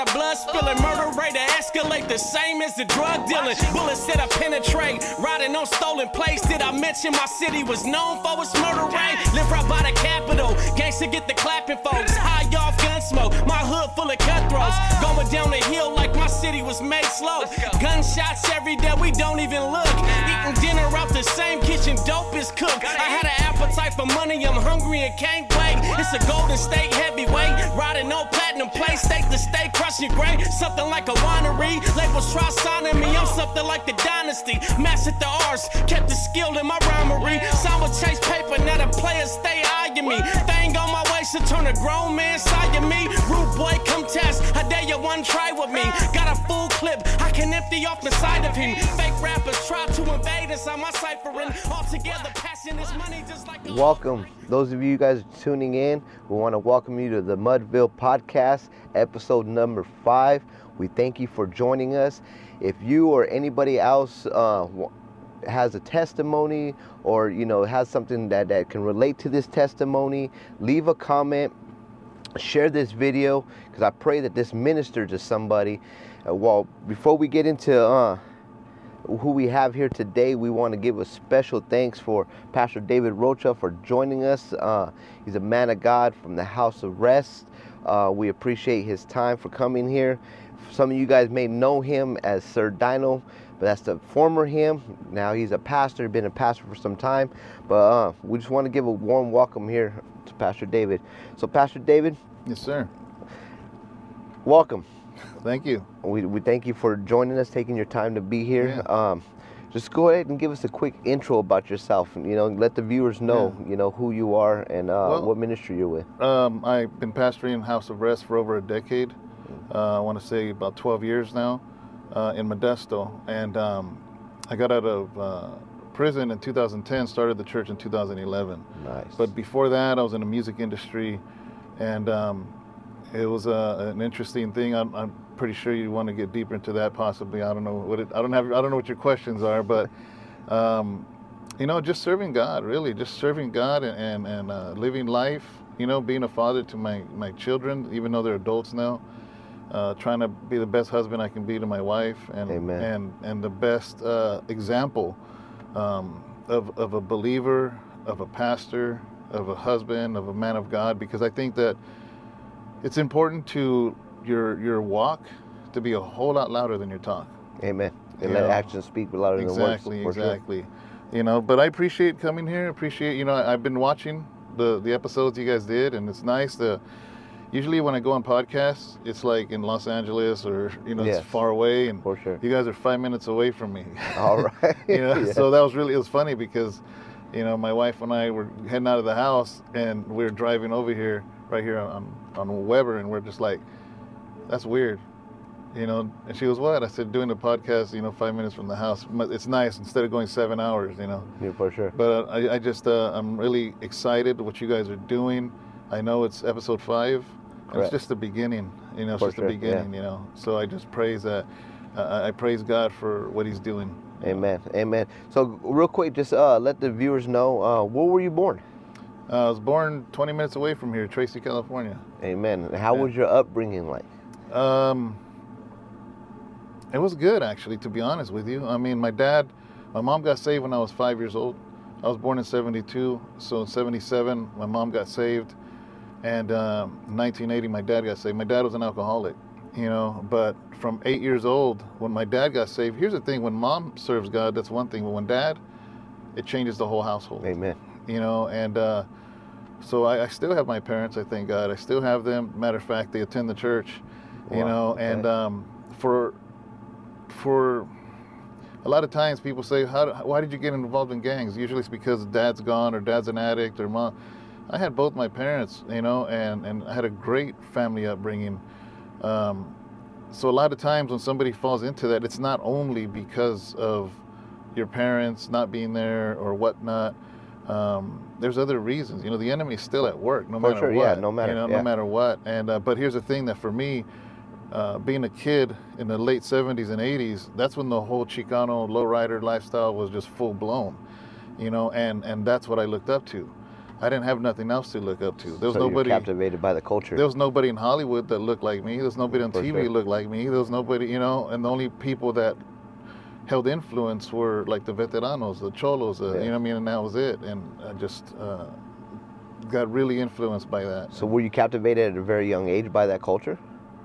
of blood spilling, murder rate to escalate the same as the drug dealing. Bullets that I penetrate, riding on stolen plates. Did I mention my city was known for its murder rate? Live right by the capital, gangsta get the clapping folks. High off gun smoke, my hood full of cutthroats. Going down the hill like my city was made slow. Gunshots every day, we don't even look. Eating dinner out the same kitchen, dope is cooked. I had an appetite for money, I'm hungry and can't wait. It's a Golden State heavyweight, riding on platinum plate, steak to steak, crushing grain. Something like a winery. Labels try signing me, I'm something like the dynasty. Mastered the arts, kept the skill in my rhymery. Some would chase paper, now the players stay eyeing me. Thing on my waist to turn a grown man side of me. Rude boy, come test. I dare you one try with me. Got a full clip, I can empty off the side of him. Fake rappers try to invade us on my ciphering. All together, passing this money just like Welcome, those of you guys tuning in. We want to welcome you to the Mudville Podcast, episode number five. We thank you for joining us. If you or anybody else uh, has a testimony or you know has something that, that can relate to this testimony, leave a comment, share this video because I pray that this ministers to somebody. Uh, well, before we get into uh, who we have here today, we want to give a special thanks for Pastor David Rocha for joining us. Uh, he's a man of God from the House of Rest. Uh, we appreciate his time for coming here. Some of you guys may know him as Sir Dyno, but that's the former him. Now he's a pastor, been a pastor for some time. But uh, we just want to give a warm welcome here to Pastor David. So, Pastor David, Yes, sir. welcome. Thank you. We, we thank you for joining us, taking your time to be here. Yeah. Um, just go ahead and give us a quick intro about yourself. You know, let the viewers know, you know, who you are and uh, Well- what ministry you're with. Um, I've been pastoring House of Rest for over a decade. Uh, I want to say about 12 years now uh, in Modesto. And um, I got out of uh, prison in 2010, started the church in 2011. Nice. But before that, I was in the music industry, and um, it was uh, an interesting thing. I'm, I'm pretty sure you want to get deeper into that, possibly. I don't know what it, I don't have. I don't know what your questions are, but um, you know, just serving God, really, just serving God and and, and uh, living life. You know, being a father to my my children, even though they're adults now. Uh, trying to be the best husband I can be to my wife, and Amen. and and the best uh, example um, of, of a believer, of a pastor, of a husband, of a man of God, because I think that it's important to your your walk to be a whole lot louder than your talk. Amen. And Yeah. let actions speak louder than Exactly, words. for sure. exactly. You know, but I appreciate coming here. Appreciate you know I, I've been watching the the episodes you guys did, and it's nice to. Usually when I go on podcasts, it's like in Los Angeles or you know Yes. it's far away, and For sure. you guys are five minutes away from me. All right. you know, Yeah. so that was really it was funny because, you know, my wife and I were heading out of the house and we were driving over here, right here on on Weber, and we're just like, that's weird, you know. And she goes, what? I said, doing the podcast, you know, five minutes from the house. It's nice instead of going seven hours, you know. Yeah, for sure. But uh, I, I just uh, I'm really excited what you guys are doing. I know it's episode five. Correct. it's just the beginning, you know. It's For just sure, the yeah. beginning, you know. So I just praise that. Uh, I praise God for what He's doing. you know. Amen. Amen. So, real quick, just uh, let the viewers know uh, where were you born? Uh, I was born 20 minutes away from here, Tracy, California. Amen. And how Yeah. was your upbringing like? Um, it was good, actually, to be honest with you. I mean, my dad, my mom got saved when I was five years old. I was born in 72, so in 77, my mom got saved. And um, 1980, my dad got saved. My dad was an alcoholic, you know, but from eight years old, when my dad got saved, here's the thing when mom serves God, that's one thing, but when dad, it changes the whole household Amen. you know, and uh, so I, I still have my parents. I thank God. I still have them. Matter of fact, they attend the church, wow. you know, okay. and um, for for a lot of times people say, How, why did you get involved in gangs? Usually it's because dad's gone or dad's an addict or mom. I had both my parents, you know, and, and I had a great family upbringing. Um, so a lot of times when somebody falls into that, it's not only because of your parents not being there or whatnot. Um, there's other reasons. You know, the enemy's still at work, no For matter sure, what. yeah, no matter- You know, yeah. no matter what. And uh, but here's the thing that for me, uh, being a kid in the late 70s and 80s, that's when the whole Chicano lowrider lifestyle was just full blown. You know, and and that's what I looked up to. I didn't have nothing else to look up to. There was so nobody. Captivated by the culture. There was nobody in Hollywood that looked like me. There was nobody on For TV sure. that looked like me. There was nobody, you know, and the only people that held influence were like the veteranos, the cholos, uh, Yeah. you know what I mean? And that was it. And I just uh, got really influenced by that. so were you captivated at a very young age by that culture?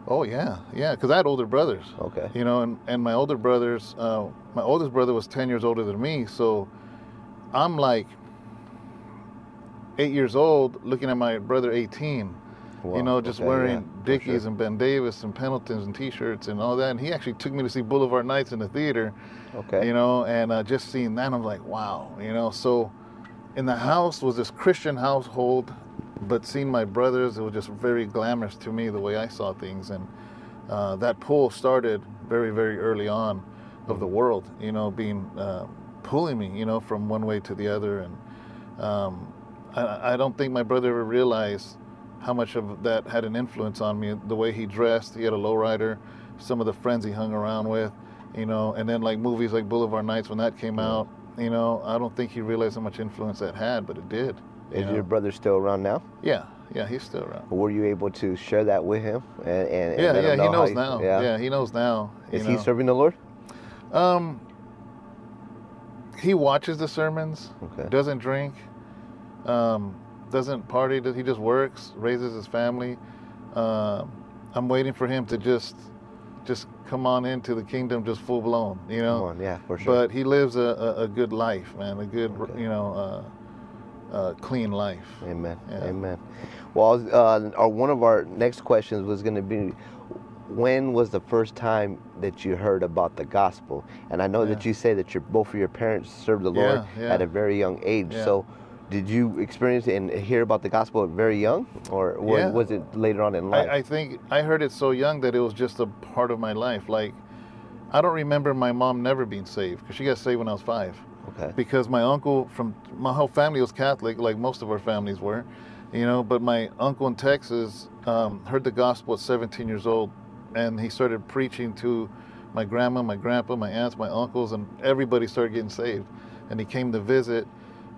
Oh yeah, yeah, because I had older brothers. Okay. You know, and, and my older brothers, uh, my oldest brother was 10 years older than me. So I'm like eight years old looking at my brother 18. Wow, You know, just okay, wearing yeah, Dickies sure. and Ben Davis and Pendletons and T-shirts and all that. And he actually took me to see Boulevard Nights in the theater. Okay. You know, and uh, just seeing that, I'm like, wow. You know, so in the house was this Christian household, but seeing my brothers, it was just very glamorous to me the way I saw things. And uh, that pull started very, very early on of the world. You know, being uh, pulling me, you know, from one way to the other. And um, I, I don't think my brother ever realized how much of that had an influence on me. The way he dressed, he had a lowrider, some of the friends he hung around with, you know, and then like movies like Boulevard Nights when that came out, you know, I don't think he realized how much influence that had, but it did. you Is know. your brother still around now? Yeah, yeah, he's still around. Were you able to share that with him? And, and, and Yeah, him yeah, he know how knows now. Yeah. Yeah. he knows now. Is he serving the Lord? Um, he watches the sermons. Okay. Doesn't drink. Um, doesn't party. He just works, raises his family. Um, I'm waiting for him to just, just come on into the kingdom, just full blown. You know. On, yeah, for sure. But he lives a, a, a good life, man. A good, Okay. you know, uh, uh, clean life. Amen. Yeah. Amen. Well, uh, our, one of our next questions was going to be, when was the first time that you heard about the gospel? And I know that you say that your both of your parents served the Lord Yeah, yeah. at a very young age. Yeah. So, did you experience and hear about the gospel at very young, or Yeah. was it later on in life? I, I think I heard it so young that it was just a part of my life. Like, I don't remember my mom never being saved because she got saved when I was five. okay. Because my uncle from my whole family was Catholic, like most of our families were, you know. But my uncle in Texas um, heard the gospel at 17 years old, and he started preaching to my grandma, my grandpa, my aunts, my uncles, and everybody started getting saved. And he came to visit,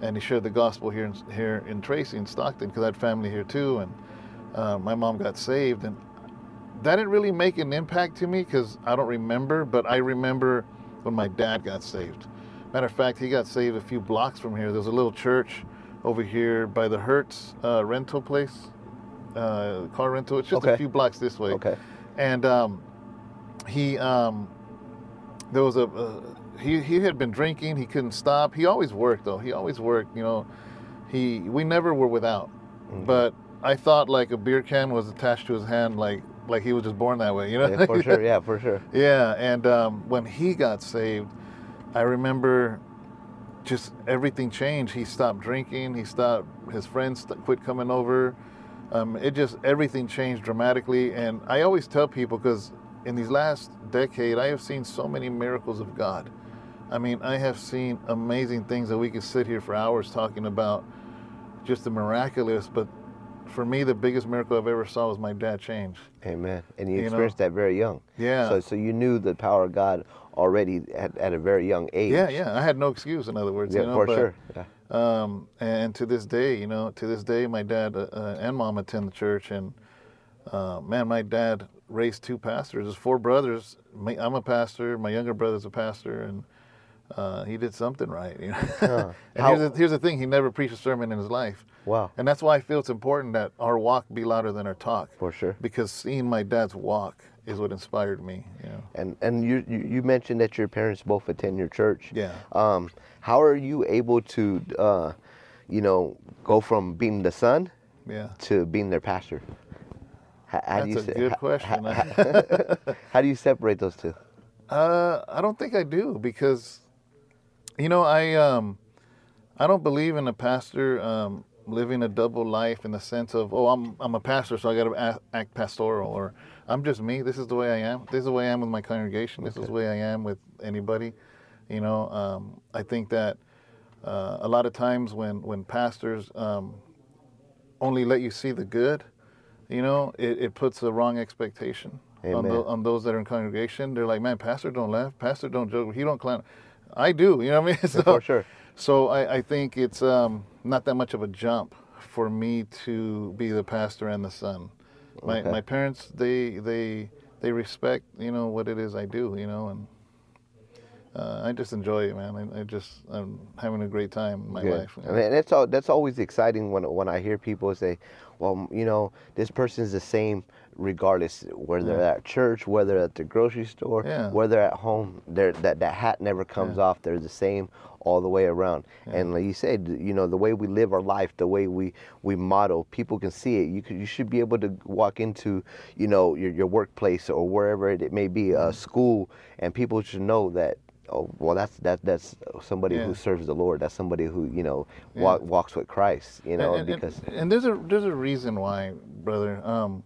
and he shared the gospel here in, here in Tracy in Stockton because I had family here too. And uh, my mom got saved, and that didn't really make an impact to me because I don't remember. But I remember when my dad got saved. Matter of fact, he got saved a few blocks from here. There's a little church over here by the Hertz uh, rental place, uh, car rental. It's just Okay. a few blocks this way. Okay. And um, he, um, there was a, uh, he, he had been drinking. He couldn't stop. He always worked though. He always worked. You know, he we never were without. Mhm. But I thought like a beer can was attached to his hand, like like he was just born that way. You know. Yeah, for sure. Yeah, for sure. Yeah, and um, when he got saved, I remember just everything changed. He stopped drinking. He stopped. His friends st- quit coming over. Um, it just everything changed dramatically. And I always tell people because in these last decade, I have seen so many miracles of God. I mean, I have seen amazing things that we could sit here for hours talking about, just the miraculous. But for me, the biggest miracle I've ever saw was my dad change. Amen. And you, You know. experienced that very young. Yeah. So, so you knew the power of God already at, at a very young age. Yeah, yeah. I had no excuse. In other words, Yeah, you know, for but, sure. Yeah. Um, and to this day, you know, to this day, my dad uh, uh, and mom attend the church, and uh, man, my dad raised two pastors. There's four brothers. I'm a pastor. My younger brother's a pastor, and uh, he did something right. You know. Huh. and How- here's, the, here's the thing: he never preached a sermon in his life, Wow. and that's why I feel it's important that our walk be louder than our talk. For sure. Because seeing my dad's walk is what inspired me. You know. And and you, you mentioned that your parents both attend your church. Yeah. Um, how are you able to, uh, you know, go from being the son Yeah. to being their pastor? How, how do you That's a good how- question. How, how do you separate those two? Uh, I don't think I do because, you know, I um, I don't believe in a pastor um, living a double life in the sense of oh I'm I'm a pastor so I got to act, pastoral or I'm just me. This is the way I am. This is the way I am with my congregation. This is the way I am with anybody. You know, um, I think that uh, a lot of times when when pastors um, only let you see the good, you know, it, it puts a wrong expectation on, tho- on those that are in congregation. They're like, man, pastor don't laugh, pastor don't joke, he don't clown. I do, you know what I mean? So, For sure. So I, I think it's um, not that much of a jump for me to be the pastor and the son. My Okay. my parents they they they respect you know what it is I do you know and uh, I just enjoy it man. I, I just I'm having a great time in my Good. life. I mean, that's all. That's always exciting when when I hear people say, "Well, you know, this person is the same regardless whether they're at church, whether at the grocery store, Yeah. whether at home. They're, that that hat never comes Yeah. off. They're the same all the way around. Yeah. And like you said, you know, the way we live our life, the way we we model, people can see it. You could, you should be able to walk into, you know, your your workplace or wherever it, may be, Mm-hmm. a school, and people should know that. Oh well, that's that that's somebody Yeah. who serves the Lord. That's somebody who you know Yeah. walk, walks with Christ. You know, and, and- because and there's a there's a reason why, brother. Um,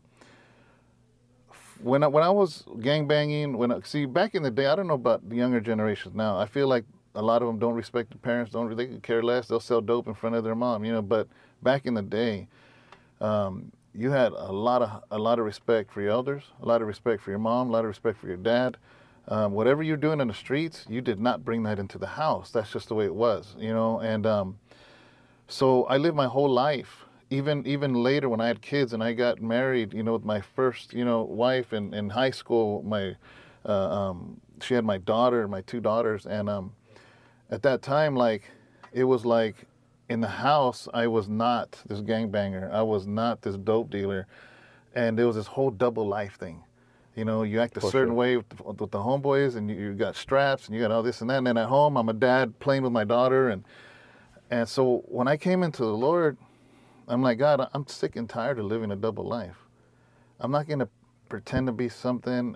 when I, when I was gang banging, when I, see back in the day, I don't know about the younger generations now. I feel like a lot of them don't respect their parents. Don't they care less. They'll sell dope in front of their mom, you know. But back in the day, um, you had a lot of a lot of respect for your elders, a lot of respect for your mom, a lot of respect for your dad. Um, whatever you're doing in the streets, you did not bring that into the house. That's just the way it was, you know. And um, so I lived my whole life, even even later when I had kids and I got married, you know, with my first, you know, wife in, in high school. My uh, um, she had my daughter, my two daughters, and um, at that time, like it was like in the house, I was not this gangbanger. I was not this dope dealer, and there was this whole double life thing. You know, you act a For certain sure. way with the, with the homeboys, and you, you got straps, and you got all this and that. And then at home, I'm a dad playing with my daughter, and and so when I came into the Lord, I'm like, God, I'm sick and tired of living a double life. I'm not going to pretend to be something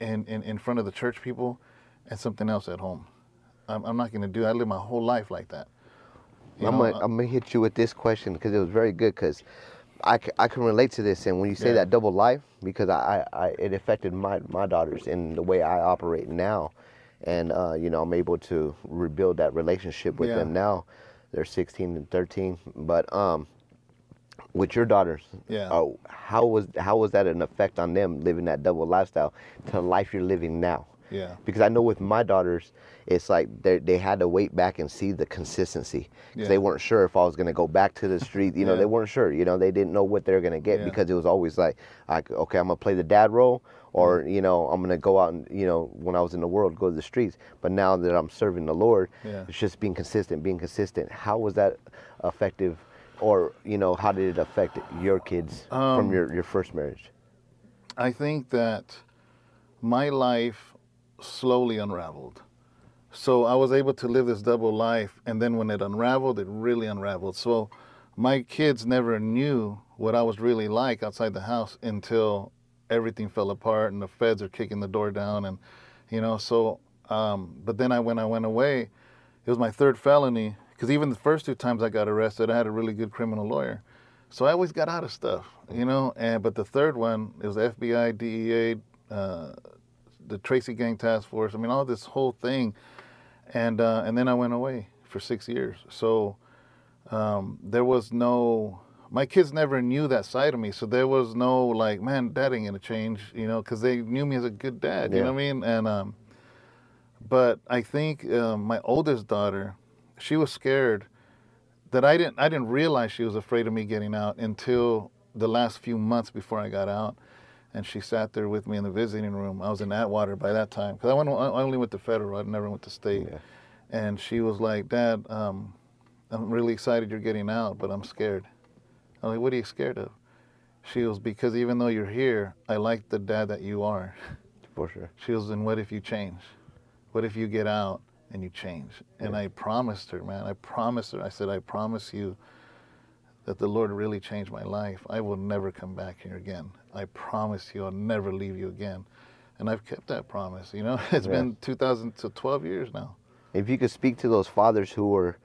in, in, in front of the church people and something else at home. I'm, I'm not going to do. I live my whole life like that. You I'm know, gonna, uh I'm gonna hit you with this question because it was very good because I, I can relate to this and when you say Yeah. that double life because I, I, I it affected my my daughters in the way I operate now and uh, you know I'm able to rebuild that relationship with Yeah. them now they're 16 and 13 but um with your daughters Yeah. uh, how was how was that an effect on them living that double lifestyle to the life you're living now yeah. because I know with my daughters, it's like they they had to wait back and see the consistency. 'Cause Yeah. They weren't sure if I was gonna go back to the street. You know, Yeah. they weren't sure. You know, they didn't know what they were gonna get Yeah. because it was always like, like, okay, I'm gonna play the dad role, or you know, I'm gonna go out and you know, when I was in the world, go to the streets. But now that I'm serving the Lord, Yeah. it's just being consistent, being consistent. How was that effective? Or you know, how did it affect your kids Um, from your, your first marriage? I think that my life slowly unraveled. So I was able to live this double life, and then when it unraveled, it really unraveled. So my kids never knew what I was really like outside the house until everything fell apart and the feds are kicking the door down, and you know. So, um, but then I when I went away, it was my third felony because even the first two times I got arrested, I had a really good criminal lawyer. So I always got out of stuff, you know. And but the third one, it was FBI, DEA, uh, the Tracy Gang Task Force. I mean, all this whole thing, and uh, and then I went away for six years. So um, there was no. My kids never knew that side of me, so there was no like, man, dad ain't gonna change, you know, because they knew me as a good dad. You know what I mean? And um, but I think um, my oldest daughter, she was scared that I didn't I didn't realize she was afraid of me getting out until the last few months before I got out, and she sat there with me in the visiting room. I was in Atwater by that time because I went I only went to federal. I never went to state, Yeah. and she was like, "Dad, um, I'm really excited you're getting out, but I'm scared." I'm like, "What are you scared of?" She was because even though you're here, I like the dad that you are. For sure. She was, and what if you change? What if you get out and you change? And Yeah. I promised her, man, I promised her, I said, I promise you that the Lord really changed my life. I will never come back here again. I promise you, I'll never leave you again. And I've kept that promise, you know? It's Yeah. been 2000 to 12 years now. if you could speak to those fathers who were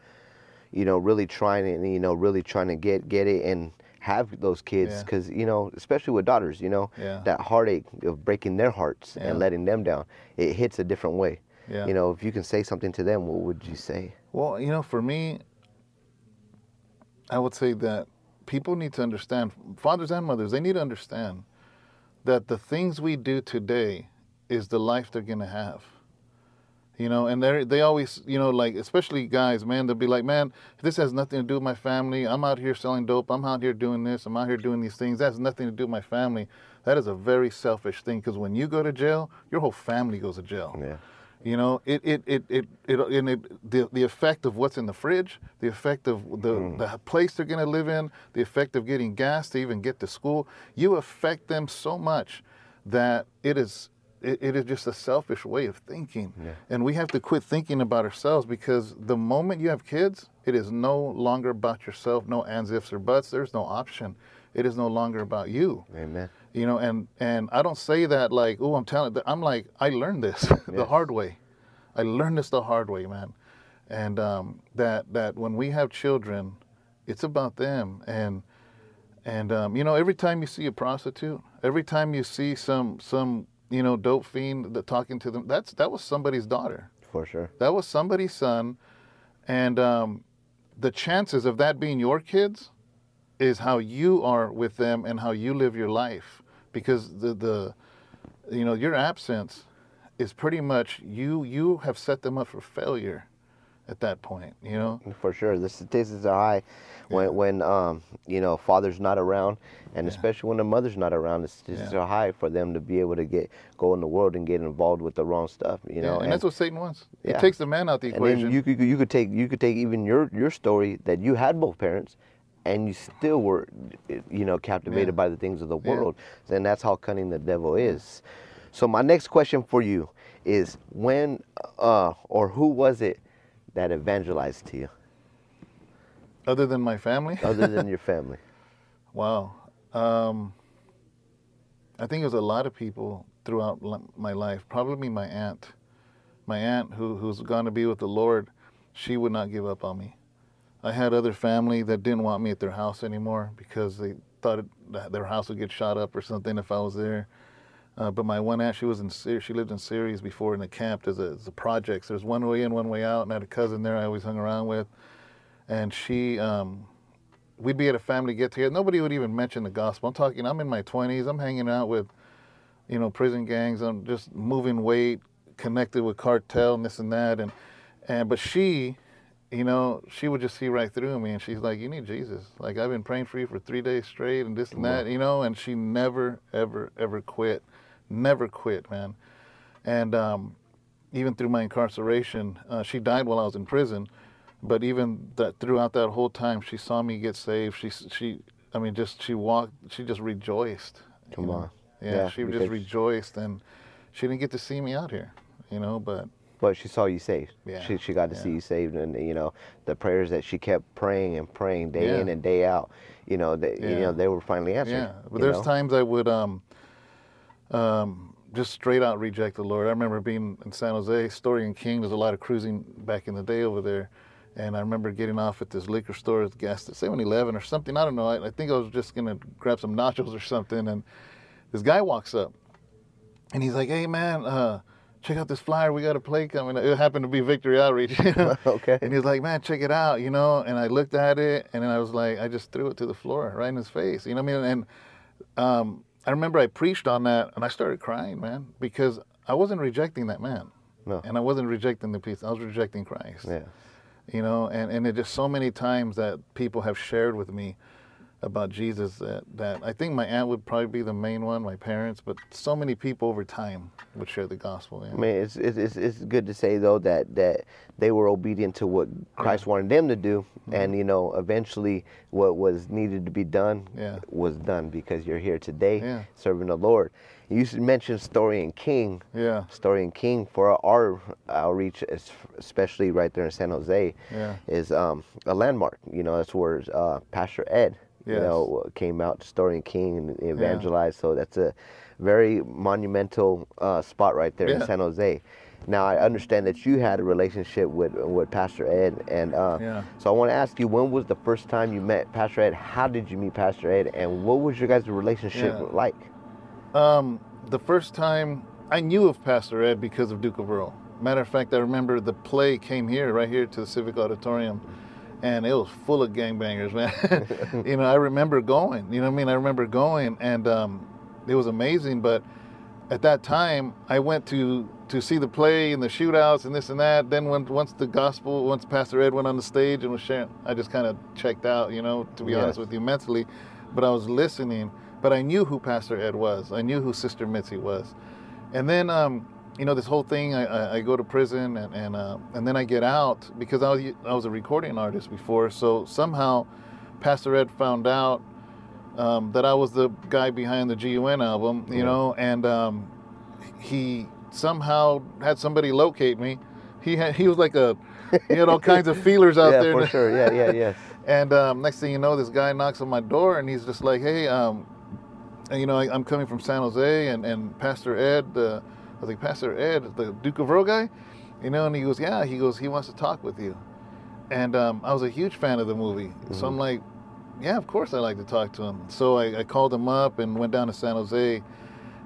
you know really trying to you know really trying to get get it and have those kids Yeah. because you know especially with daughters you know Yeah. that heartache of breaking their hearts Yeah. and letting them down it hits a different way Yeah. you know if you can say something to them what would you say Well, you know, for me, I would say that people need to understand, fathers and mothers, they need to understand that the things we do today is the life they're going to have. You know, and they they always, you know, like especially guys, man, they'll be like, man, this has nothing to do with my family. I'm out here selling dope. I'm out here doing this. I'm out here doing these things. That has nothing to do with my family. That is a very selfish thing because when you go to jail, your whole family goes to jail. Yeah. You know, it it it it, it, and it the the effect of what's in the fridge, the effect of the Mm. the place they're gonna live in, the effect of getting gas to even get to school, you affect them so much that it is it, it is just a selfish way of thinking, Yeah. and we have to quit thinking about ourselves because the moment you have kids, it is no longer about yourself, no ands, ifs, or buts. There's no option. It is no longer about you Amen. You know and and i don't say that like oh i'm telling i'm like i learned this the Yes. hard way. I learned this the hard way man. And um, that that when we have children it's about them. And and um, you know every time you see a prostitute every time you see some some you know dope fiend that talking to them that's that was somebody's daughter. For sure. that was somebody's son. And um, the chances of that being your kids is how you are with them and how you live your life because the the you know your absence is pretty much you you have set them up for failure at that point you know For sure, the statistics are high when when um you know father's not around, and especially when the mother's not around. The statistics Yeah. are high for them to be able to get go in the world and get involved with the wrong stuff. You know, Yeah, and, that's what satan wants Yeah. it takes the man out the and equation then you could you could take you could take even your your story that you had both parents, and you still were you know captivated Yeah. by the things of the Yeah. world. And that's how cunning the devil is. So my next question for you is when uh or who was it that evangelized to you other than my family other than your family? Wow. Um, I think it was a lot of people throughout my life. Probably my aunt. My aunt, who who's gone to be with the Lord, she would not give up on me. I had other family that didn't want me at their house anymore because they thought it, their house would get shot up or something if I was there. Uh, but my one aunt, she was in. She lived in Syria before in a camp as a, as a projects. There's one way in, one way out, and I had a cousin there I always hung around with, and she. Um, we'd be at a family get together. Nobody would even mention the gospel. I'm talking. I'm in my 20s. I'm hanging out with, you know, prison gangs. I'm just moving weight, connected with cartel and this and that. And and but she, you know, she would just see right through me, and she's like, "You need Jesus. Like I've been praying for you for three days straight, and this and that, you know." And she never, ever, ever quit. Never quit, man. And um, even through my incarceration, uh, she died while I was in prison but even that throughout that whole time she saw me get saved she she i mean just she walked she just rejoiced Come on. yeah, Yeah, she just rejoiced and she didn't get to see me out here you know but But she saw you saved. Yeah, She, she got to see you saved, and you know the prayers that she kept praying and praying day Yeah. in and day out. You know, they, you know they were finally answered. yeah but there's know? times i would um um just straight out reject the lord i remember being in san jose story and king there's a lot of cruising back in the day over there and I remember getting off at this liquor store at the gas 7-Eleven or something. I don't know. I, I think I was just gonna grab some nachos or something, and this guy walks up, and he's like, "Hey man, uh, check out this flyer. We got a play coming." It happened to be Victory Outreach. You know? Okay. And he was like, "Man, check it out," you know. And I looked at it, and then I was like, I just threw it to the floor, right in his face. You know what I mean? And um, I remember I preached on that, and I started crying, man, because I wasn't rejecting that man, No. and I wasn't rejecting the peace. I was rejecting Christ Yeah. you know and and it just so many times that people have shared with me about jesus that that i think my aunt would probably be the main one my parents but so many people over time would share the gospel yeah. I mean, it's, it's it's good to say though that that they were obedient to what Christ wanted them to do, Mm-hmm. and you know, eventually, what was needed to be done Yeah. was done because you're here today Yeah. serving the Lord. You mentioned Story and King. yeah Story and King for our outreach, especially right there in San Jose, Yeah. is um, a landmark. You know, that's where uh, Pastor Ed, you know, came out to Story and King and evangelized. So that's a very monumental uh, spot right there in San Jose. Now I understand that you had a relationship with with Pastor Ed, and uh, Yeah. so I want to ask you, when was the first time you met Pastor Ed? How did you meet Pastor Ed, and what was your guys' relationship Yeah. like? um the first time i knew of pastor ed because of duke of earl matter of fact i remember the play came here right here to the civic auditorium and it was full of gangbangers man you know i remember going you know what i mean i remember going and um it was amazing but at that time, I went to to see the play and the shootouts and this and that. Then when once the gospel, once Pastor Ed went on the stage and was sharing, I just kind of checked out, you know, to be Yes. honest with you, mentally. But I was listening. But I knew who Pastor Ed was. I knew who Sister Mitzi was. And then, um, you know, this whole thing, I, I, go to prison and and, uh, and then I get out because I was I was a recording artist before. So somehow, Pastor Ed found out um, that I was the guy behind the GUN album, you Yeah. know, and um, he somehow had somebody locate me. He had he was like a he had all kinds of feelers out yeah, there. for sure. Yeah, yeah, yes. And um, next thing you know, this guy knocks on my door and he's just like, hey, um, and, you know, I, I'm coming from San Jose and, and Pastor Ed, uh, I was like, Pastor Ed, the Duke of Earl guy? You know, and he goes, yeah, he goes, he wants to talk with you. And um, I was a huge fan of the movie. So I'm like, yeah, of course I like to talk to him. So I, I called him up and went down to San Jose.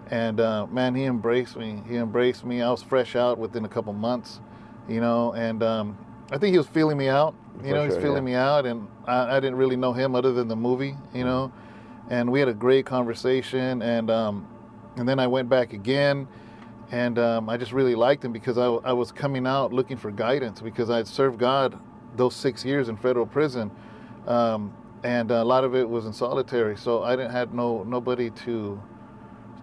And uh, man, he embraced me. He embraced me. I was fresh out within a couple months, you know, and um, I think he was feeling me out. You For know, he's sure, feeling yeah. me out, and I, I didn't really know him other than the movie, you know. And we had a great conversation, and um, and then I went back again, and um, I just really liked him because I, I was coming out looking for guidance because I had served God those six years in federal prison, um, and a lot of it was in solitary. So I didn't had no nobody to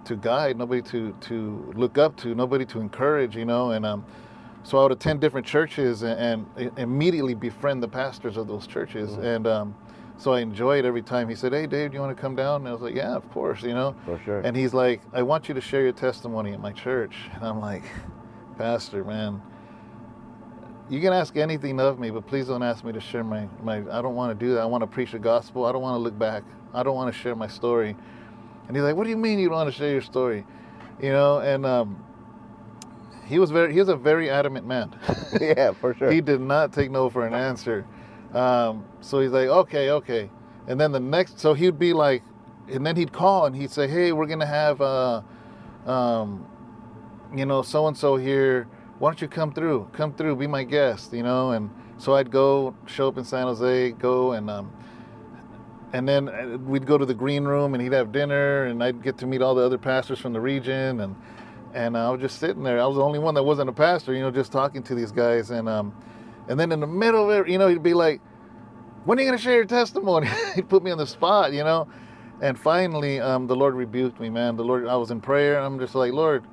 to guide, nobody to to look up to, nobody to encourage, you know. And um, so I would attend different churches and, and immediately befriend the pastors of those churches. And um, so I enjoyed every time he said, "Hey, Dave, do you want to come down?" And I was like, "Yeah, of course," you know. For sure. And he's like, "I want you to share your testimony at my church." And I'm like, "Pastor, man." You can ask anything of me, but please don't ask me to share my, my I don't want to do that. I want to preach the gospel. I don't want to look back. I don't want to share my story. And he's like, "What do you mean you don't want to share your story?" You know, and um, he was very he was a very adamant man. yeah, for sure. he did not take no for an answer. Um, so he's like, "Okay, okay." And then the next, so he'd be like, and then he'd call and he'd say, "Hey, we're gonna have, uh, um, you know, so and so here. Why don't you come through? Come through, be my guest." You know, and so I'd go, show up in San Jose, go and um, and then uh, we'd go to the green room and he'd have dinner and I'd get to meet all the other pastors from the region and and I was just sitting there. I was the only one that wasn't a pastor, you know, just talking to these guys and um and then in the middle of it, you know, he'd be like, "When are you gonna share your testimony?" he'd put me on the spot, you know. And finally, um, the Lord rebuked me, man. The Lord, I was in prayer. And I'm just like, Lord,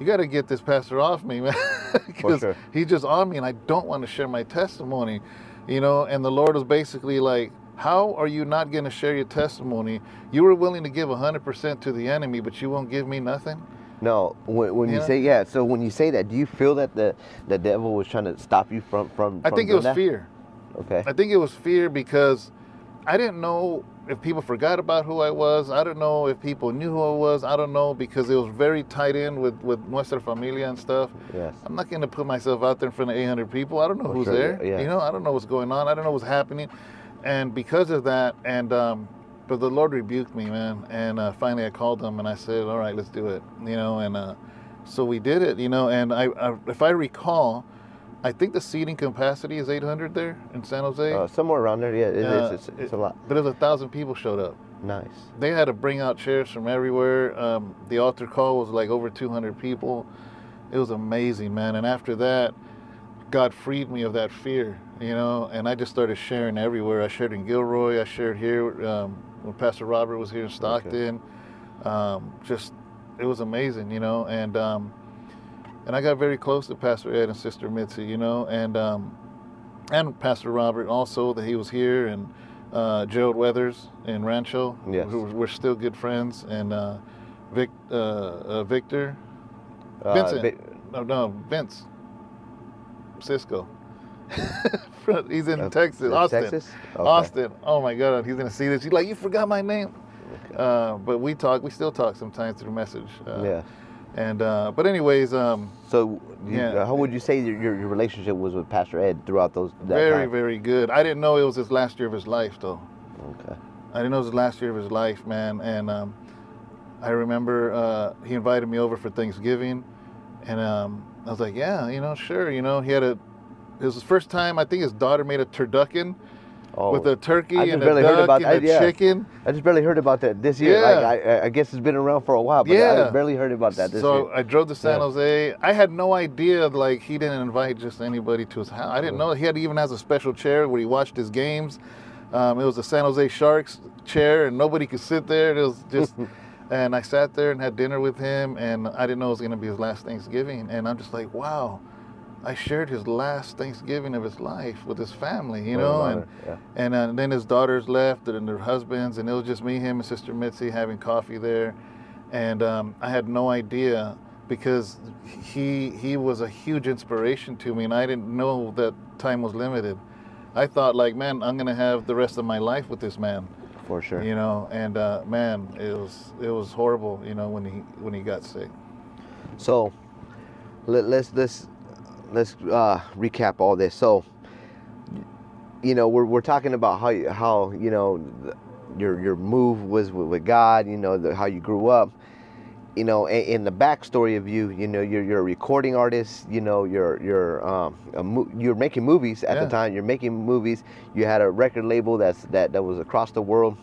you got to get this pastor off me, man, because sure. he's just on me, and I don't want to share my testimony, you know. And the Lord was basically like, How are you not going to share your testimony? You were willing to give 100% to the enemy, but you won't give me nothing. No, when, when you say yeah, so when you say that, do you feel that the the devil was trying to stop you from from? I from think it was that? fear. Okay. I think it was fear because I didn't know if people forgot about who I was. I don't know if people knew who I was. I don't know because it was very tied in with, with Nuestra Familia and stuff. Yes. I'm not going to put myself out there in front of 800 people. I don't know For who's sure, there. yeah. You know, I don't know what's going on. I don't know what's happening. And because of that, and um, but the Lord rebuked me, man. And uh, finally, I called him and I said, "All right, let's do it." You know, and uh, so we did it. You know, and I, I, if I recall, I think the seating capacity is 800 there in San Jose. Uh, somewhere around there, yeah, it is. Uh, It's, it's it- a lot. But it was a thousand people showed up. Nice. They had to bring out chairs from everywhere. Um, the altar call was like over 200 people. It was amazing, man. And after that, God freed me of that fear, you know. And I just started sharing everywhere. I shared in Gilroy. I shared here um, when Pastor Robert was here in Stockton. Um, just it was amazing, you know. And um, and I got very close to Pastor Ed and Sister Mitzi, you know, and um, and Pastor Robert also that he was here, and uh, Gerald Weathers in Rancho. Yes. We're, we're still good friends, and uh, Vic, uh, uh, Victor, Uh, Vincent. Vi- no, no, Vince, Cisco. he's in uh, Texas, Austin. Texas? Okay. Austin. Oh my God, he's gonna see this. He's like, you forgot my name. Uh, but we talk. We still talk sometimes through message. Uh, yeah. And uh, but anyways, um, So, you, Yeah. how would you say your, your, relationship was with Pastor Ed throughout those? That very time? very good. I didn't know it was his last year of his life though. Okay. I didn't know it was his last year of his life, man. And um, I remember uh, he invited me over for Thanksgiving, and um, I was like, yeah, you know, sure. You know, he had a. It was the first time. I think his daughter made a turducken. Oh. with a turkey and a barely duck heard about and that, a yeah. chicken. I just barely heard about that this year. Like, Yeah. I, I guess it's been around for a while, but yeah. I just barely heard about that this so year. I drove to San Yeah. Jose. I had no idea like he didn't invite just anybody to his house. I didn't know he had even has a special chair where he watched his games. Um, it was a San Jose Sharks chair, and nobody could sit there. It was just, and I sat there and had dinner with him, and I didn't know it was going to be his last Thanksgiving. And I'm just like, wow, I shared his last Thanksgiving of his life with his family, you know, and yeah. and uh, then his daughters left and their husbands, and it was just me, him, and Sister Mitzi having coffee there. And um, I had no idea because he he was a huge inspiration to me, and I didn't know that time was limited. I thought like, man, I'm gonna have the rest of my life with this man, for sure. you know. And uh, man, it was it was horrible, you know, when he when he got sick. So let, let's let's let's uh, recap all this. So you know we're, we're talking about how you- how you know the, your your move was with, with God. You know the, how you grew up. You know, in, in the backstory of you, you know, you're you're a recording artist. You know, you're you're um, a mo- you're making movies at Yeah. the time. You're making movies. You had a record label that's that that was across the world.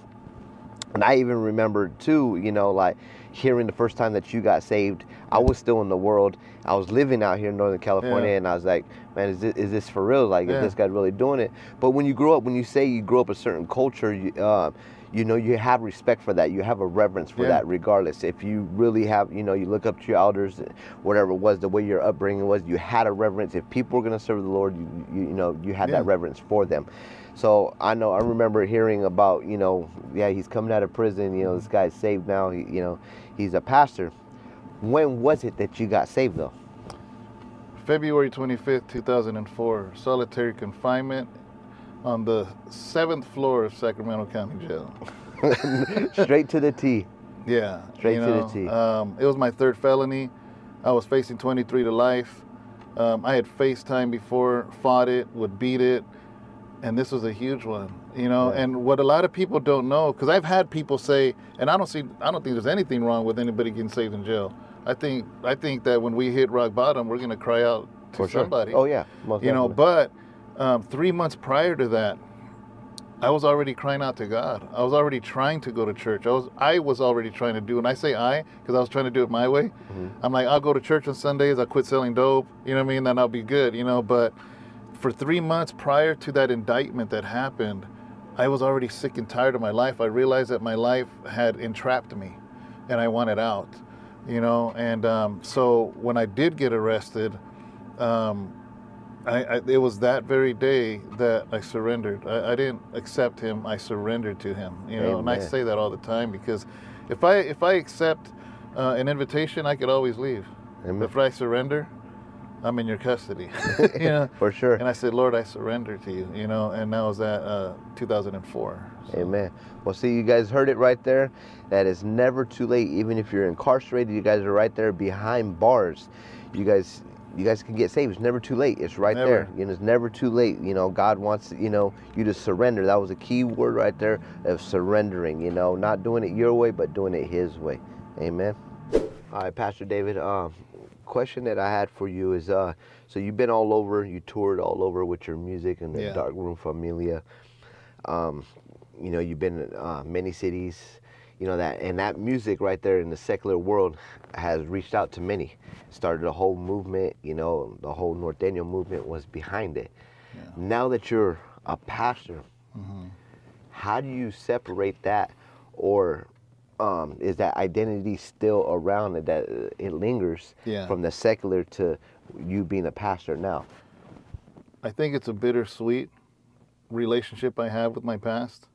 And I even remember too, you know, like hearing the first time that you got saved. I was still in the world. I was living out here in Northern California, Yeah. and I was like, man, is this, is this for real? Like, Yeah. is this guy really doing it? But when you grow up, when you say you grow up a certain culture, you, uh, you know, you have respect for that. You have a reverence for Yeah. that, regardless. If you really have, you know, you look up to your elders, whatever it was, the way your upbringing was, you had a reverence. If people were going to serve the Lord, you, you, you know, you had that reverence for them. So I know I remember hearing about you know yeah he's coming out of prison you know this guy's saved now he, you know he's a pastor. When was it that you got saved though? February 25th, 2004, solitary confinement on the seventh floor of Sacramento County Jail. Straight to the T. Yeah. Straight to the T. Um, it was my third felony. I was facing 23 to life. Um, I had faced time before, fought it, would beat it, and this was a huge one. You know, and what a lot of people don't know, because I've had people say, and I don't see, I don't think there's anything wrong with anybody getting saved in jail. I think, I think that when we hit rock bottom, we're gonna cry out to For sure. somebody. Oh yeah, most you know but um, three months prior to that i was already crying out to god. I was already trying to go to church. I was i was already trying to do and i say i because i was trying to do it my way Mhm. i'm like i'll go to church on sundays i'll quit selling dope you know what i mean? Then i'll be good you know? But for three months prior to that indictment that happened i was already sick and tired of my life i realized that my life had entrapped me and i wanted out you know and um, so when i did get arrested um, I, I, it was that very day that I surrendered. I, I didn't accept him. I surrendered to him. You know, and I say that all the time because if I if I accept uh, an invitation, I could always leave. Amen. If I surrender, I'm in your custody. you know. For sure. And I said, Lord, I surrender to you. You know, and that was at uh, 2004. So, Amen. Well, see, you guys heard it right there. That is never too late. Even if you're incarcerated, you guys are right there behind bars. You guys, you guys can get saved. It's never too late. It's right Never. there. You know, it's never too late. You know, God wants you know you to surrender. That was a key word right there of surrendering. You know, not doing it your way, but doing it His way. Amen. All right, Pastor David. Um, question that I had for you is, uh, so you've been all over. You toured all over with your music and the Yeah. Dark Room Familia. Um, you know, you've been in uh, many cities. You know that, and that music right there in the secular world has reached out to many. Started a whole movement. You know, the whole Norteño movement was behind it. Yeah. Now that you're a pastor, Mhm. how do you separate that, or um, is that identity still around it that uh, it lingers Yeah. from the secular to you being a pastor now? I think it's a bittersweet relationship I have with my past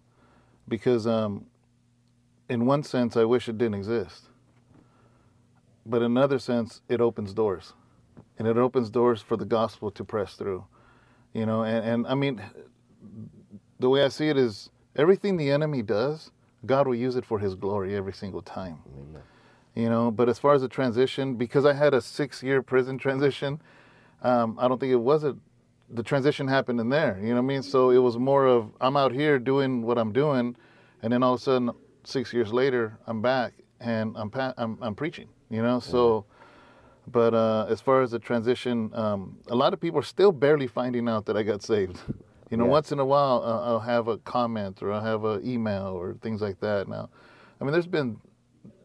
because, um, in one sense, I wish it didn't exist. But in another sense, it opens doors. And it opens doors for the gospel to press through. You know, and, and I mean, the way I see it is everything the enemy does, God will use it for his glory every single time. Amen. you know but as far as the transition because i had a six year prison transition um, i don't think it was a the transition happened in there you know what i mean? So it was more of i'm out here doing what i'm doing and then all of a sudden six years later i'm back and i'm pa- i'm, I'm preaching you know? So but uh, as far as the transition um, a lot of people are still barely finding out that i got saved You know, Yeah. once in a while uh, I'll have a comment or I'll have an email or things like that. Now, I mean, there's been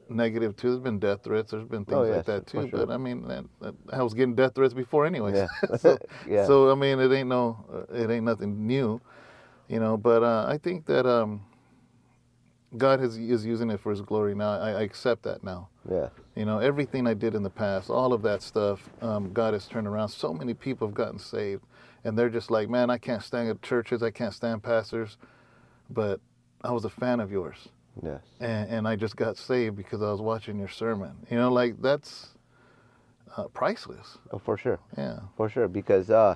negative too. There's been death threats. There's been things Oh, yes, like that too. sure. But I mean, that, that, I was getting death threats before, anyways. Yeah. so, Yeah. so I mean, it ain't no, uh, it ain't nothing new, you know. But uh, I think that um, God has, is using it for His glory now. I, I accept that now. Yeah. You know, everything I did in the past, all of that stuff, um, God has turned around. So many people have gotten saved, and they're just like, man, I can't stand churches, I can't stand pastors, but I was a fan of yours, Yes. and, and I just got saved because I was watching your sermon. You know, like that's uh, priceless. Oh, for sure. Yeah. For sure, because uh,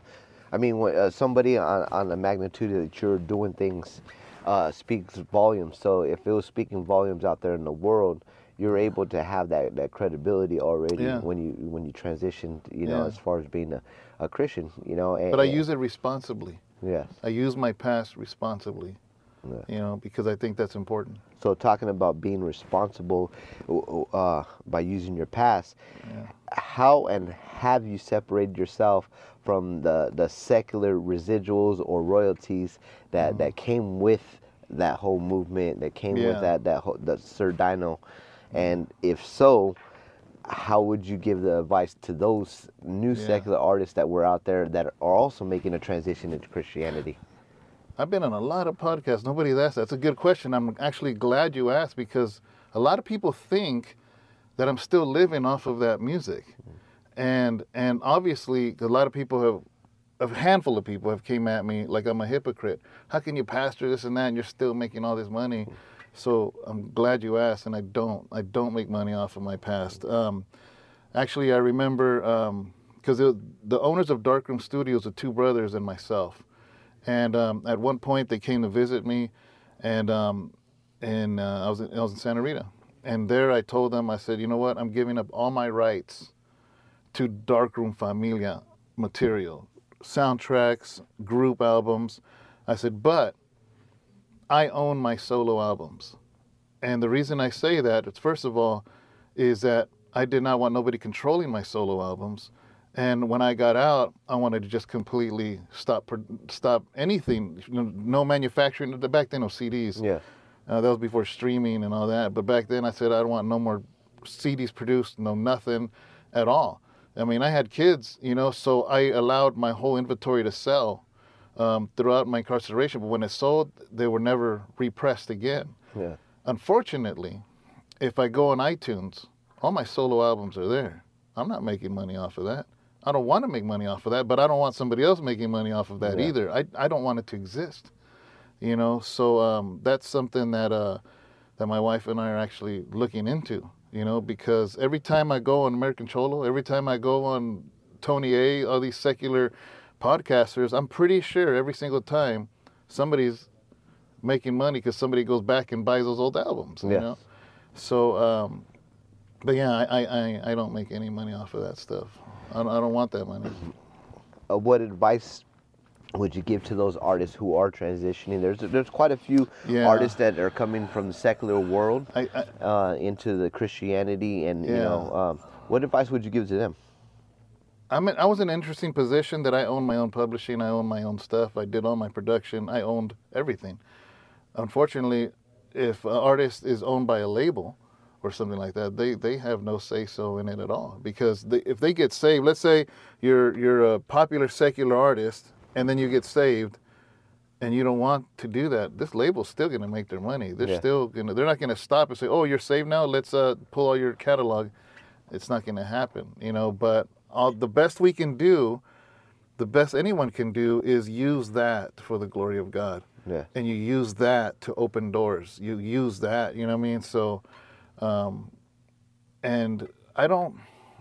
I mean, when, uh, somebody on on the magnitude that you're doing things uh, speaks volumes. So if it was speaking volumes out there in the world, you're able to have that, that credibility already Yeah. when you when you transitioned. You know, Yeah. as far as being a, a Christian. You know, and, But I use it responsibly. yes. I use my past responsibly. Yeah. You know, because I think that's important. So talking about being responsible uh, by using your past, how and have you separated yourself from the, the secular residuals or royalties that, that came with that whole movement, that came Yeah. with that that whole, the Sir Dyno, and if so, how would you give the advice to those new Yeah. secular artists that were out there that are also making a transition into Christianity? I've been on a lot of podcasts. Nobody's asked. That's a good question. I'm actually glad you asked because a lot of people think that I'm still living off of that music, and and obviously a lot of people have. A handful of people have came at me like I'm a hypocrite. How can you pastor this and that and you're still making all this money? So I'm glad you asked, and I don't. I don't make money off of my past. Um, actually, I remember because the owners of Darkroom Studios are two brothers and myself. And um, at one point, they came to visit me, and um, and uh, I was in, I was in Santa Rita, and there I told them I said, you know what, I'm giving up all my rights to Darkroom Familia material, soundtracks, group albums. I said, but I own my solo albums, and the reason I say that is first of all, is that I did not want nobody controlling my solo albums. And when I got out, I wanted to just completely stop stop anything. No manufacturing. Back then, no CDs. Yeah. Uh, that was before streaming and all that. But back then, I said I don't want no more CDs produced, no nothing at all. I mean, I had kids, you know, so I allowed my whole inventory to sell um, throughout my incarceration. But when it sold, they were never repressed again. Yeah. Unfortunately, if I go on iTunes, all my solo albums are there. I'm not making money off of that. I don't want to make money off of that, but I don't want somebody else making money off of that Yeah. either. I, I don't want it to exist. You know, so um, that's something that uh, that my wife and I are actually looking into. You know, because every time I go on American Cholo, every time I go on Tony A, all these secular podcasters, I'm pretty sure every single time somebody's making money because somebody goes back and buys those old albums. You Yes. know, so um, but yeah, I, I, I, don't make any money off of that stuff. I don't, I don't want that money. uh, what advice would you give to those artists who are transitioning? There's there's quite a few Yeah. artists that are coming from the secular world I, I, uh, into the Christianity, and you know, um, what advice would you give to them? I'm in, I was in an interesting position that I own my own publishing, I own my own stuff, I did all my production, I owned everything. Unfortunately, if an artist is owned by a label or something like that, they, they have no say so in it at all. Because they, if they get saved, let's say you're you're a popular secular artist and then you get saved and you don't want to do that, this label's still going to make their money. They're Yeah. still going to they're not going to stop and say, "Oh, you're saved now. Let's uh, pull all your catalog." It's not going to happen, you know. But all, the best we can do, the best anyone can do, is use that for the glory of God, Yeah, and you use that to open doors. You use that, you know what I mean? So, um, and I don't,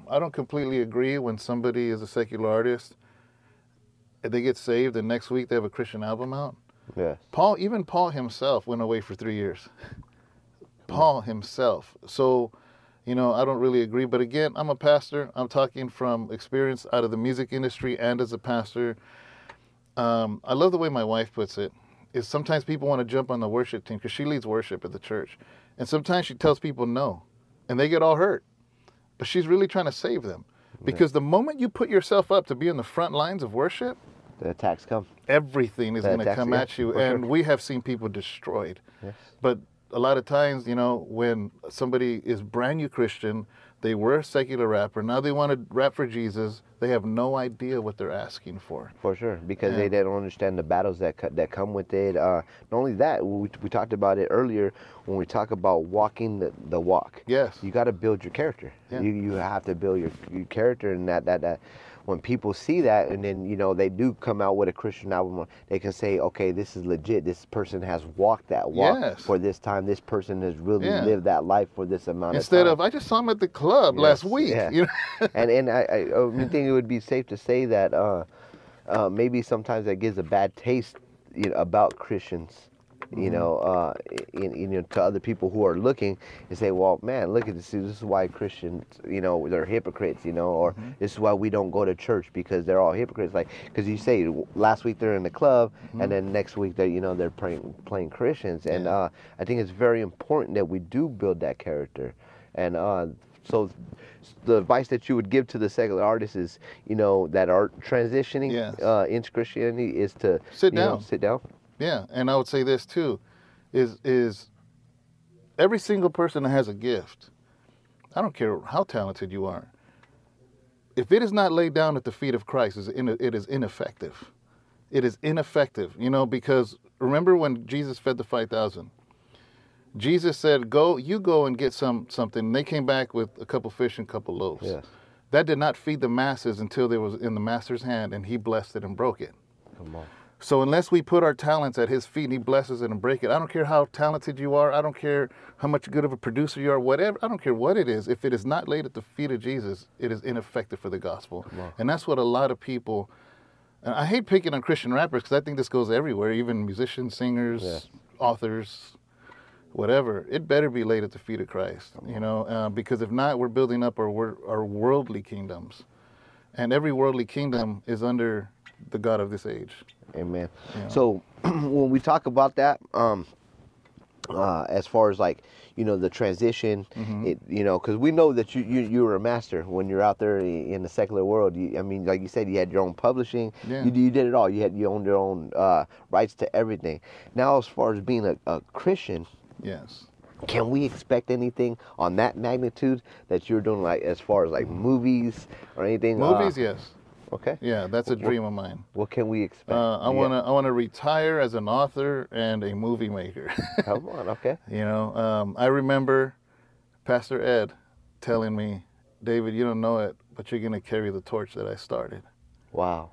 I don't completely agree when somebody is a secular artist. and They get saved, and next week they have a Christian album out. yeah, Paul, even Paul himself went away for three years. Paul himself. So, you know, I don't really agree. But again, I'm a pastor. I'm talking from experience out of the music industry and as a pastor. Um, I love the way my wife puts it. Is sometimes people want to jump on the worship team because she leads worship at the church, and sometimes she tells people no, and they get all hurt. But she's really trying to save them because the moment you put yourself up to be in the front lines of worship, The attacks come. everything is going to come yeah, at you and we have seen people destroyed Yes. but a lot of times you know when somebody is brand new christian they were a secular rapper now they want to rap for jesus they have no idea what they're asking for For sure, because Yeah. they, they don't understand the battles that that come with it. Uh, not only that, we, we talked about it earlier when we talk about walking the, the walk. yes You got to build your character. Yeah. You you have to build your, your character, and that that that when people see that, and then you know they do come out with a Christian album, they can say, okay, this is legit. This person has walked that walk Yes. for this time. This person has really Yeah. lived that life for this amount instead of of time. i just saw him at the club last week yeah. you know and and I, I, I think it would be safe to say that uh, uh, maybe sometimes that gives a bad taste you know, about Christians. Mm-hmm. You know, uh, in, you know, to other people who are looking and say, "Well, man, look at this. This is why Christians, you know, they're hypocrites. You know, or Mm-hmm. this is why we don't go to church because they're all hypocrites. Like, because you say last week they're in the club, and then next week they, you know, they're playing playing Christians. And Mm-hmm. Yeah. uh, I think it's very important that we do build that character. And uh, so, the advice that you would give to the secular artists is, you know, that are transitioning Yes. uh, into Christianity is to Sit you know, down. sit down. Yeah, and I would say this too, is is every single person that has a gift, I don't care how talented you are, if it is not laid down at the feet of Christ, is it is ineffective. It is ineffective, you know, because remember when Jesus fed the five thousand. Jesus said, "Go, you go and get some something." And they came back with a couple fish and a couple loaves. Yes. That did not feed the masses until it was in the master's hand, and he blessed it and broke it. Come on. So unless we put our talents at his feet and he blesses it and break it, I don't care how talented you are, I don't care how much good of a producer you are, whatever, I don't care what it is. If it is not laid at the feet of Jesus, it is ineffective for the gospel. And that's what a lot of people and I hate picking on Christian rappers because I think this goes everywhere, even musicians, singers, Yeah. authors, whatever. It better be laid at the feet of Christ, you know, uh, because if not, we're building up our, our worldly kingdoms. And every worldly kingdom is under the God of this age. Amen. Yeah. So when we talk about that, um, uh, as far as like you know the transition, Mm-hmm. it you know because we know that you, you you were a master when you're out there in the secular world. You, I mean, like you said, you had your own publishing. Yeah. You, you did it all. You had you owned your own uh, rights to everything. Now, as far as being a, a Christian, Yes. can we expect anything on that magnitude that you're doing, like as far as like movies or anything? Uh, Movies, yes. Okay. Yeah, that's a Wh- wh- dream of mine. What can we expect? Uh, I want to I want to retire as an author and a movie maker. Come on. Okay. you know, um, I remember Pastor Ed telling me, David, you don't know it, but you're gonna carry the torch that I started. Wow.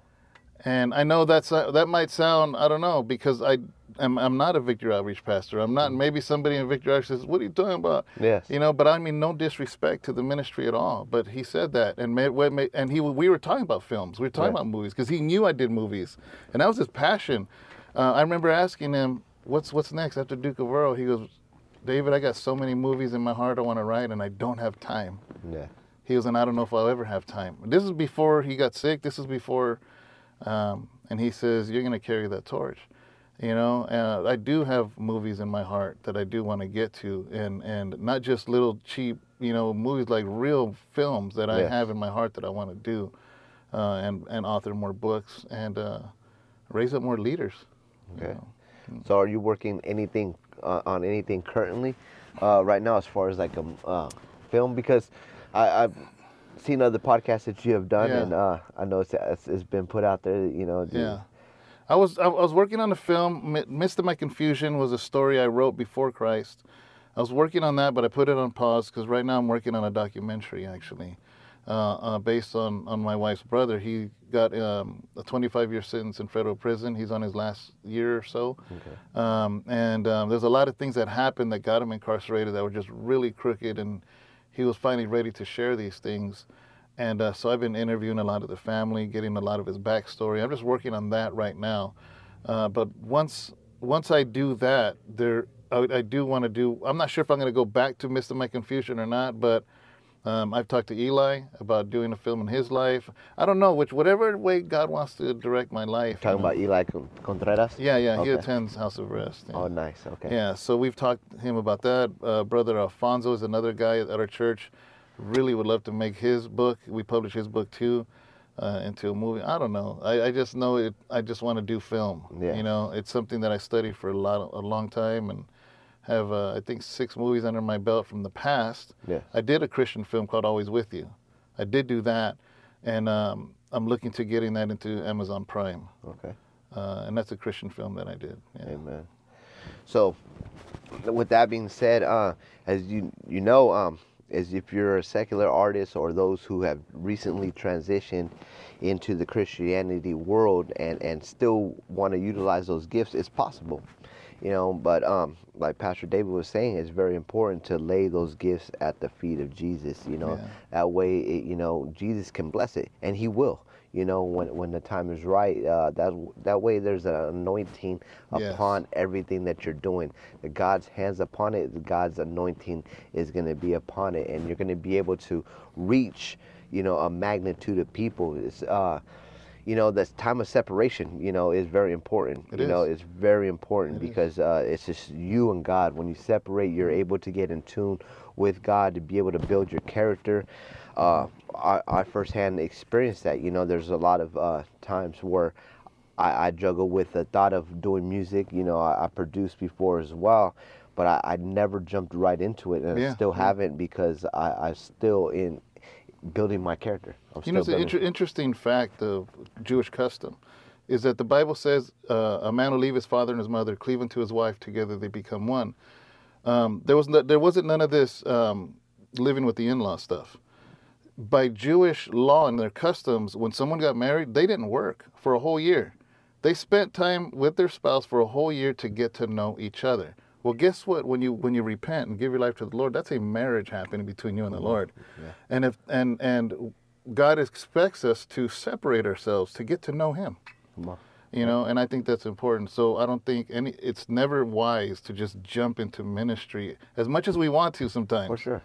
And I know that's uh, that might sound I don't know because I am I'm not a Victory Outreach pastor. I'm not. Maybe somebody in Victory Outreach says, "What are you talking about?" Yes. You know, but I mean no disrespect to the ministry at all. But he said that, and made, what made, and he we were talking about films. We were talking Right. about movies because he knew I did movies, and that was his passion. Uh, I remember asking him, "What's what's next after Duke of Earl?" He goes, "David, I got so many movies in my heart I want to write, and I don't have time." Yeah. He goes, and I don't know if I'll ever have time. This is before he got sick. This is before, um, and he says, "You're gonna carry that torch." You know, uh, I do have movies in my heart that I do want to get to, and and not just little cheap, you know, movies like real films that I Yes. have in my heart that I want to do, uh, and and author more books and uh, raise up more leaders. you Okay. know. So are you working anything uh, on anything currently uh, right now as far as like a uh, film? Because I, I've seen other podcasts that you have done, Yeah. and uh, I know it's, it's, been put out there. You know. the- Yeah. I was I was working on a film. Mi- Midst of My Confusion was a story I wrote before Christ. I was working on that, but I put it on pause because right now I'm working on a documentary actually, uh, uh, based on on my wife's brother. He got um, a 25 year sentence in federal prison. He's on his last year or so, um, and um, there's a lot of things that happened that got him incarcerated that were just really crooked, and he was finally ready to share these things. And uh, so I've been interviewing a lot of the family, getting a lot of his backstory. I'm just working on that right now. Uh, but once once I do that, there I, I do want to do. I'm not sure if I'm going to go back to Midst of My Confusion or not, but um, I've talked to Eli about doing a film in his life. I don't know which whatever way God wants to direct my life. Talking you know. about Eli Contreras. Yeah, yeah, he attends House of Rest. yeah. Oh, nice. Okay. Yeah, so we've talked to him about that. Uh, Brother Alfonso is another guy at our church. Really would love to make his book. We publish his book too. uh, into a movie. I don't know. I, I just know it. I just want to do film. Yeah. You know, it's something that I studied for a lot, a long time, and have uh, I think six movies under my belt from the past. Yes. I did a Christian film called Always with You. I did do that, and um, I'm looking to getting that into Amazon Prime, Okay. uh, and that's a Christian film that I did. Yeah. Amen. So, with that being said, uh, as you you know, um, as if you're a secular artist or those who have recently transitioned into the Christianity world and and still want to utilize those gifts, it's possible. You know, but um, like Pastor David was saying, it's very important to lay those gifts at the feet of Jesus. You know, Yeah. that way, it, you know, Jesus can bless it, and He will. You know, when when the time is right, uh, that that way there's an anointing Yes. upon everything that you're doing. The God's hands upon it, God's anointing is going to be upon it, and you're going to be able to reach, you know, a magnitude of people. It's, uh, you know, this time of separation, you know, is very important. It you know, it's very important It is. because uh, it's just you and God. When you separate, you're able to get in tune with God to be able to build your character. Uh, I, I firsthand experienced that. You know, there's a lot of uh, times where I, I juggle with the thought of doing music. You know, I, I produced before as well, but I, I never jumped right into it, and I still yeah. haven't because I, I'm still in building my character. I'm You know, it's an inter- interesting fact of Jewish custom is that the Bible says uh, a man will leave his father and his mother, cleave unto his wife, together they become one. Um, there was no, there wasn't none of this um, living with the in-law stuff. By Jewish law and their customs, when someone got married, they didn't work for a whole year. They spent time with their spouse for a whole year to get to know each other. Well, guess what? When you when you repent and give your life to the Lord, that's a marriage happening between you and the Lord. And if and and God expects us to separate ourselves to get to know Him. You know, and I think that's important. So I don't think any. It's never wise to just jump into ministry as much as we want to sometimes. For sure.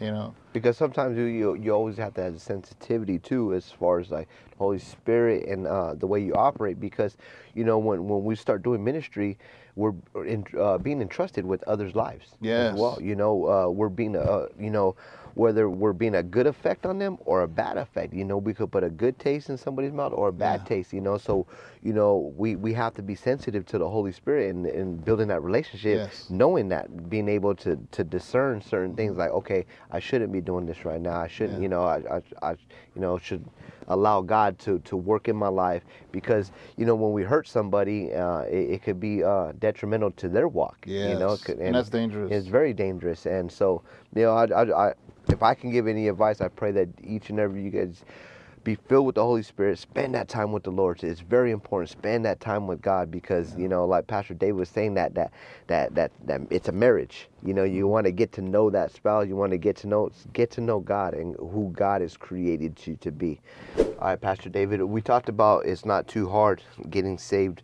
You know. because sometimes you, you you always have to have sensitivity too as far as like holy spirit and uh, the way you operate because you know when when we start doing ministry we're in, uh, being entrusted with others lives Yes. as well you know uh, we're being uh, you know whether we're being a good effect on them or a bad effect you know we could put a good taste in somebody's mouth or a bad Yeah. taste you know so you know we we have to be sensitive to the holy spirit and, and building that relationship Yes. knowing that being able to to discern certain things like okay i shouldn't be doing this right now i shouldn't Yeah. you know I, I i you know should allow god to to work in my life because you know when we hurt somebody uh it, it could be uh detrimental to their walk you know. Could- And that's dangerous. it's very dangerous and so you know I, I, I if i can give any advice i pray that each and every you guys be filled with the Holy Spirit. Spend that time with the Lord. It's very important. Spend that time with God because you know, like Pastor Dave was saying, that that that that that it's a marriage. You know, you want to get to know that spouse. You want to get to know get to know God and who God has created you to be. All right, Pastor David. We talked about it's not too hard getting saved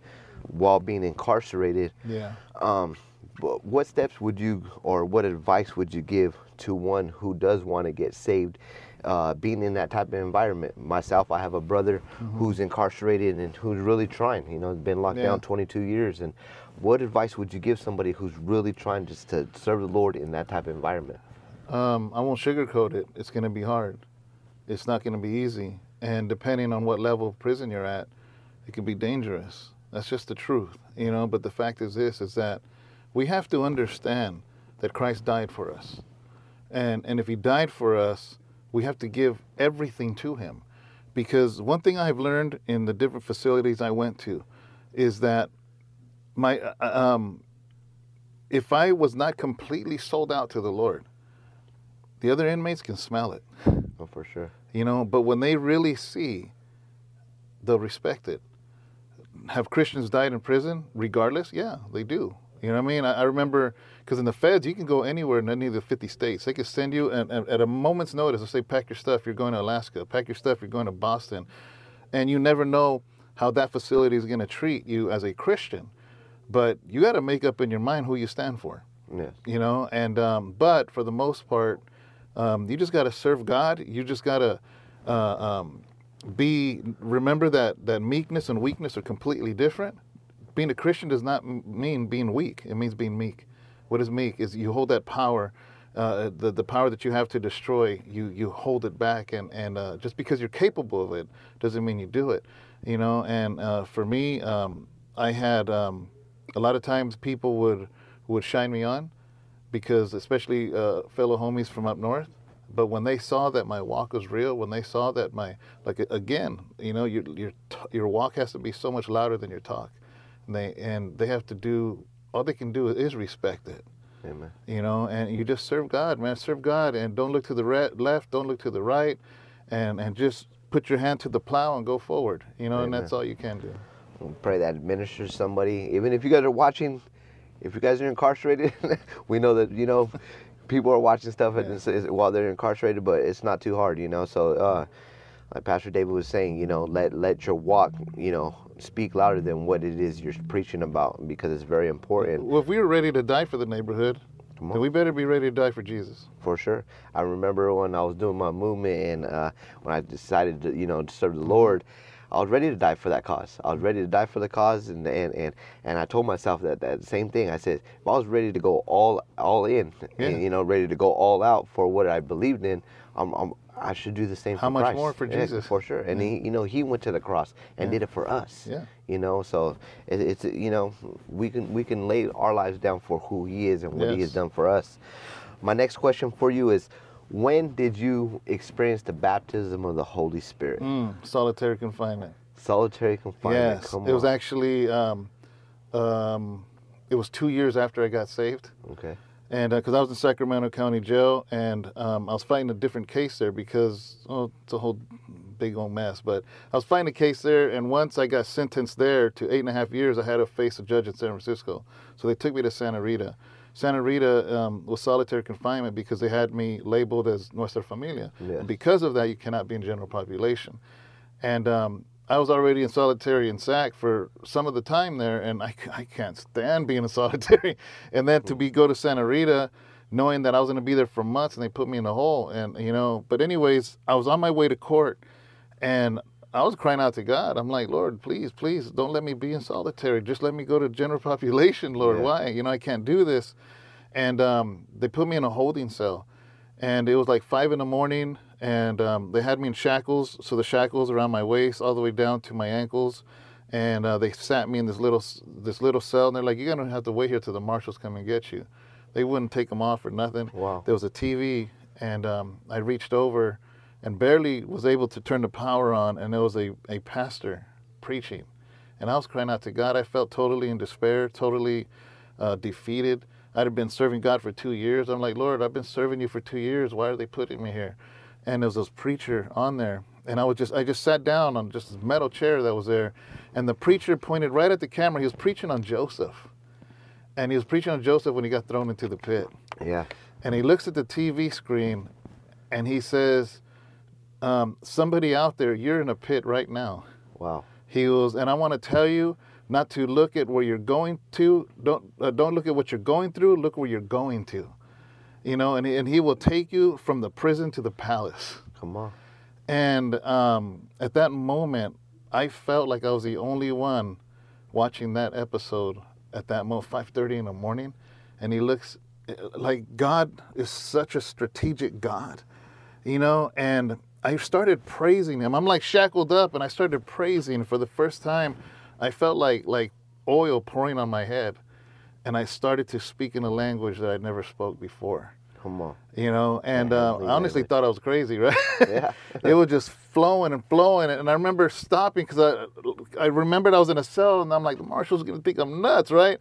while being incarcerated. Yeah. Um, but what steps would you, or what advice would you give to one who does want to get saved, uh, being in that type of environment? Myself, I have a brother who's incarcerated and who's really trying. You know, been locked Yeah. down 22 years. And what advice would you give somebody who's really trying just to serve the Lord in that type of environment? Um, I won't sugarcoat it. It's going to be hard. It's not going to be easy. And depending on what level of prison you're at, it can be dangerous. That's just the truth, you know. But the fact is this: is that we have to understand that Christ died for us, and and if He died for us, we have to give everything to Him, because one thing I've learned in the different facilities I went to, is that my uh, um, if I was not completely sold out to the Lord, the other inmates can smell it, Oh, for sure. you know. But when they really see, they'll respect it. Have Christians died in prison regardless? Yeah, they do. You know what I mean? I, I remember because in the feds, you can go anywhere in any of the 50 states. They can send you and, and at a moment's notice. They'll say, "Pack your stuff. You're going to Alaska. Pack your stuff. You're going to Boston," and you never know how that facility is going to treat you as a Christian. But you got to make up in your mind who you stand for Yes. you know and um, but for the most part um, you just got to serve god you just got to uh, um, be remember that that meekness and weakness are completely different being a christian does not m- mean being weak it means being meek what is meek is you hold that power uh, the the power that you have to destroy, you you hold it back, and and uh, just because you're capable of it doesn't mean you do it, you know. And uh, for me, um, I had um, a lot of times people would would shine me on because especially uh, fellow homies from up north. But when they saw that my walk was real, when they saw that my like again, you know, your your your walk has to be so much louder than your talk, and they and they have to do all they can do is respect it. Amen. You know, and you just serve God, man. Serve God, and don't look to the re- left, don't look to the right, and and just put your hand to the plow and go forward. You know, and that's all you can do. Pray that administers somebody. Even if you guys are watching, if you guys are incarcerated, we know that you know people are watching stuff and it's, it's, while they're incarcerated, but it's not too hard, you know. So, uh, like Pastor David was saying, you know, let let your walk, you know, speak louder than what it is you're preaching about because it's very important Well, if we were ready to die for the neighborhood, Come then on. we better be ready to die for Jesus. for sure. I remember when I was doing my movement and uh, when I decided to, you know, to serve the Lord, I was ready to die for that cause. I was ready to die for the cause, and and and, and I told myself that that same thing. I said, if I was ready to go all all in, Yeah. and, you know, ready to go all out for what I believed in, I'm, I'm I should do the same. How for much Christ. more for Yeah, Jesus? for sure. And he, you know, he went to the cross and Yeah. did it for us. Yeah. You know, so it, it's you know we can we can lay our lives down for who he is and what he has done for us. My next question for you is when did you experience the baptism of the Holy Spirit? Mm, solitary confinement. Solitary confinement. yes, it was actually um, um, it was two years after I got saved. okay. And because I was in Sacramento County Jail, and um, I was fighting a different case there because oh, it's a whole big old mess. But I was fighting a case there, and once I got sentenced there to eight and a half years, I had to face a judge in San Francisco. So they took me to Santa Rita. Santa Rita um, was solitary confinement because they had me labeled as Nuestra Familia. Yes. And because of that, you cannot be in general population. And um, I was already in solitary in SAC for some of the time there, and I, I can't stand being in solitary. And then to be go to Santa Rita, knowing that I was going to be there for months, and they put me in a hole, and you know. But anyways, I was on my way to court, and I was crying out to God. I'm like, Lord, please, please, don't let me be in solitary. Just let me go to general population, Lord. Yeah. Why? You know, I can't do this. And um, they put me in a holding cell, and it was like five in the morning, and um, they had me in shackles. So the shackles around my waist, all the way down to my ankles, and uh, they sat me in this little this little cell. And they're like, "You're gonna have to wait here till the marshals come and get you." They wouldn't take them off or nothing. Wow. There was a TV, and um, I reached over, and barely was able to turn the power on, and there was a, a pastor preaching, and I was crying out to God. I felt totally in despair, totally uh, defeated. I'd have been serving God for two years. I'm like, Lord, I've been serving you for two years. Why are they putting me here? And there was this preacher on there, and I was just I just sat down on just this metal chair that was there, and the preacher pointed right at the camera. He was preaching on Joseph, and he was preaching on Joseph when he got thrown into the pit Yeah. and he looks at the TV screen and he says, um, Somebody out there, you're in a pit right now. Wow. He goes, and I want to tell you not to look at where you're going to. Don't uh, don't look at what you're going through. Look where you're going to. You know, and, and he will take you from the prison to the palace. Come on. And um, at that moment, I felt like I was the only one watching that episode at that moment, 5:30 in the morning. And he looks eh, like God is such a strategic God, you know. And I started praising Him. I'm like shackled up, and I started praising for the first time. I felt like like oil pouring on my head, and I started to speak in a language that I'd never spoke before. Come on. you know and uh, i honestly thought i was crazy right? Yeah. it was just flowing and flowing and i remember stopping because i i remembered i was in a cell and i'm like the marshal's gonna think i'm nuts right?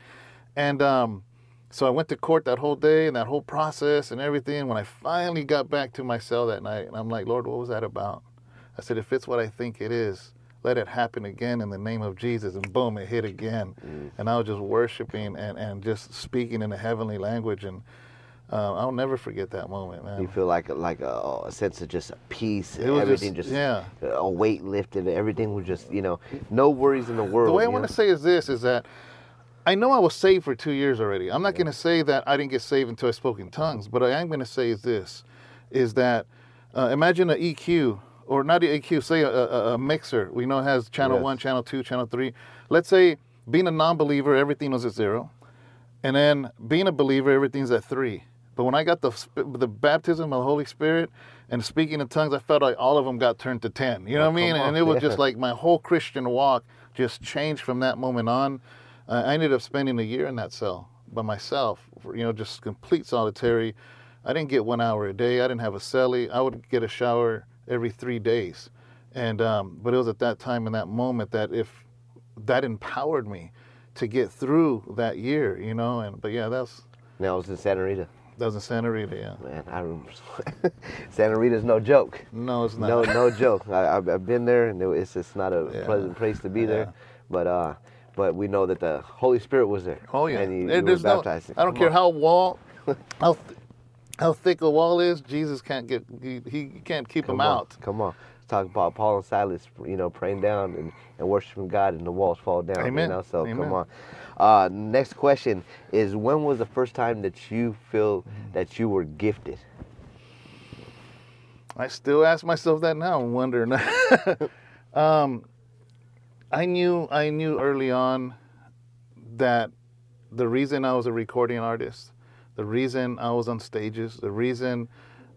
And um so i went to court that whole day and that whole process and everything. When i finally got back to my cell that night and i'm like lord what was that about? I said if it's what i think it is let it happen again in the name of jesus and boom it hit again Mm. and i was just worshiping and, and just speaking in a heavenly language and uh, I'll never forget that moment, man. You feel like like a, a sense of just peace. It was everything just- just, yeah. a weight lifted. Everything was just you know no worries in the world. the way I want know? to say is this: is that I know I was saved for two years already. I'm not going to say that I didn't get saved until I spoke in tongues, but I am going to say is this: is that uh, imagine an EQ or not EQ, say a, a, a mixer. We know it has channel Yes. one, channel two, channel three. Let's say being a non-believer, everything was at zero, and then being a believer, everything's at three. But when I got the the baptism of the Holy Spirit and speaking in tongues, I felt like all of them got turned to ten. You know Oh, what I mean? on. And it was Yeah. just like my whole Christian walk just changed from that moment on. Uh, I ended up spending a year in that cell by myself. For, you know, just complete solitary. I didn't get one hour a day. I didn't have a cellie. I would get a shower every three days. And um, but it was at that time in that moment that if that empowered me to get through that year, you know. And but yeah, that's Now was in Santa Rita. that was in Santa Rita. Yeah. Man, I remember. Santa Rita's no joke. No, it's not. No, no joke. I, I've, I've been there, and it, it's just not a Yeah. pleasant place to be there. Yeah. But uh, but we know that the Holy Spirit was there. Oh yeah. and you, There- you were there's no- I don't Come care on. how wall, how th- how thick a wall is. Jesus can't get. He, he can't keep Come them on, out. Come on. Talk about Paul and Silas, you know, praying down and, and worshiping God, and the walls fall down. Amen. You know? So Amen. come on. Uh, next question is: When was the first time that you feel that you were gifted? I still ask myself that now and wondering. um, I knew I knew early on that the reason I was a recording artist, the reason I was on stages, the reason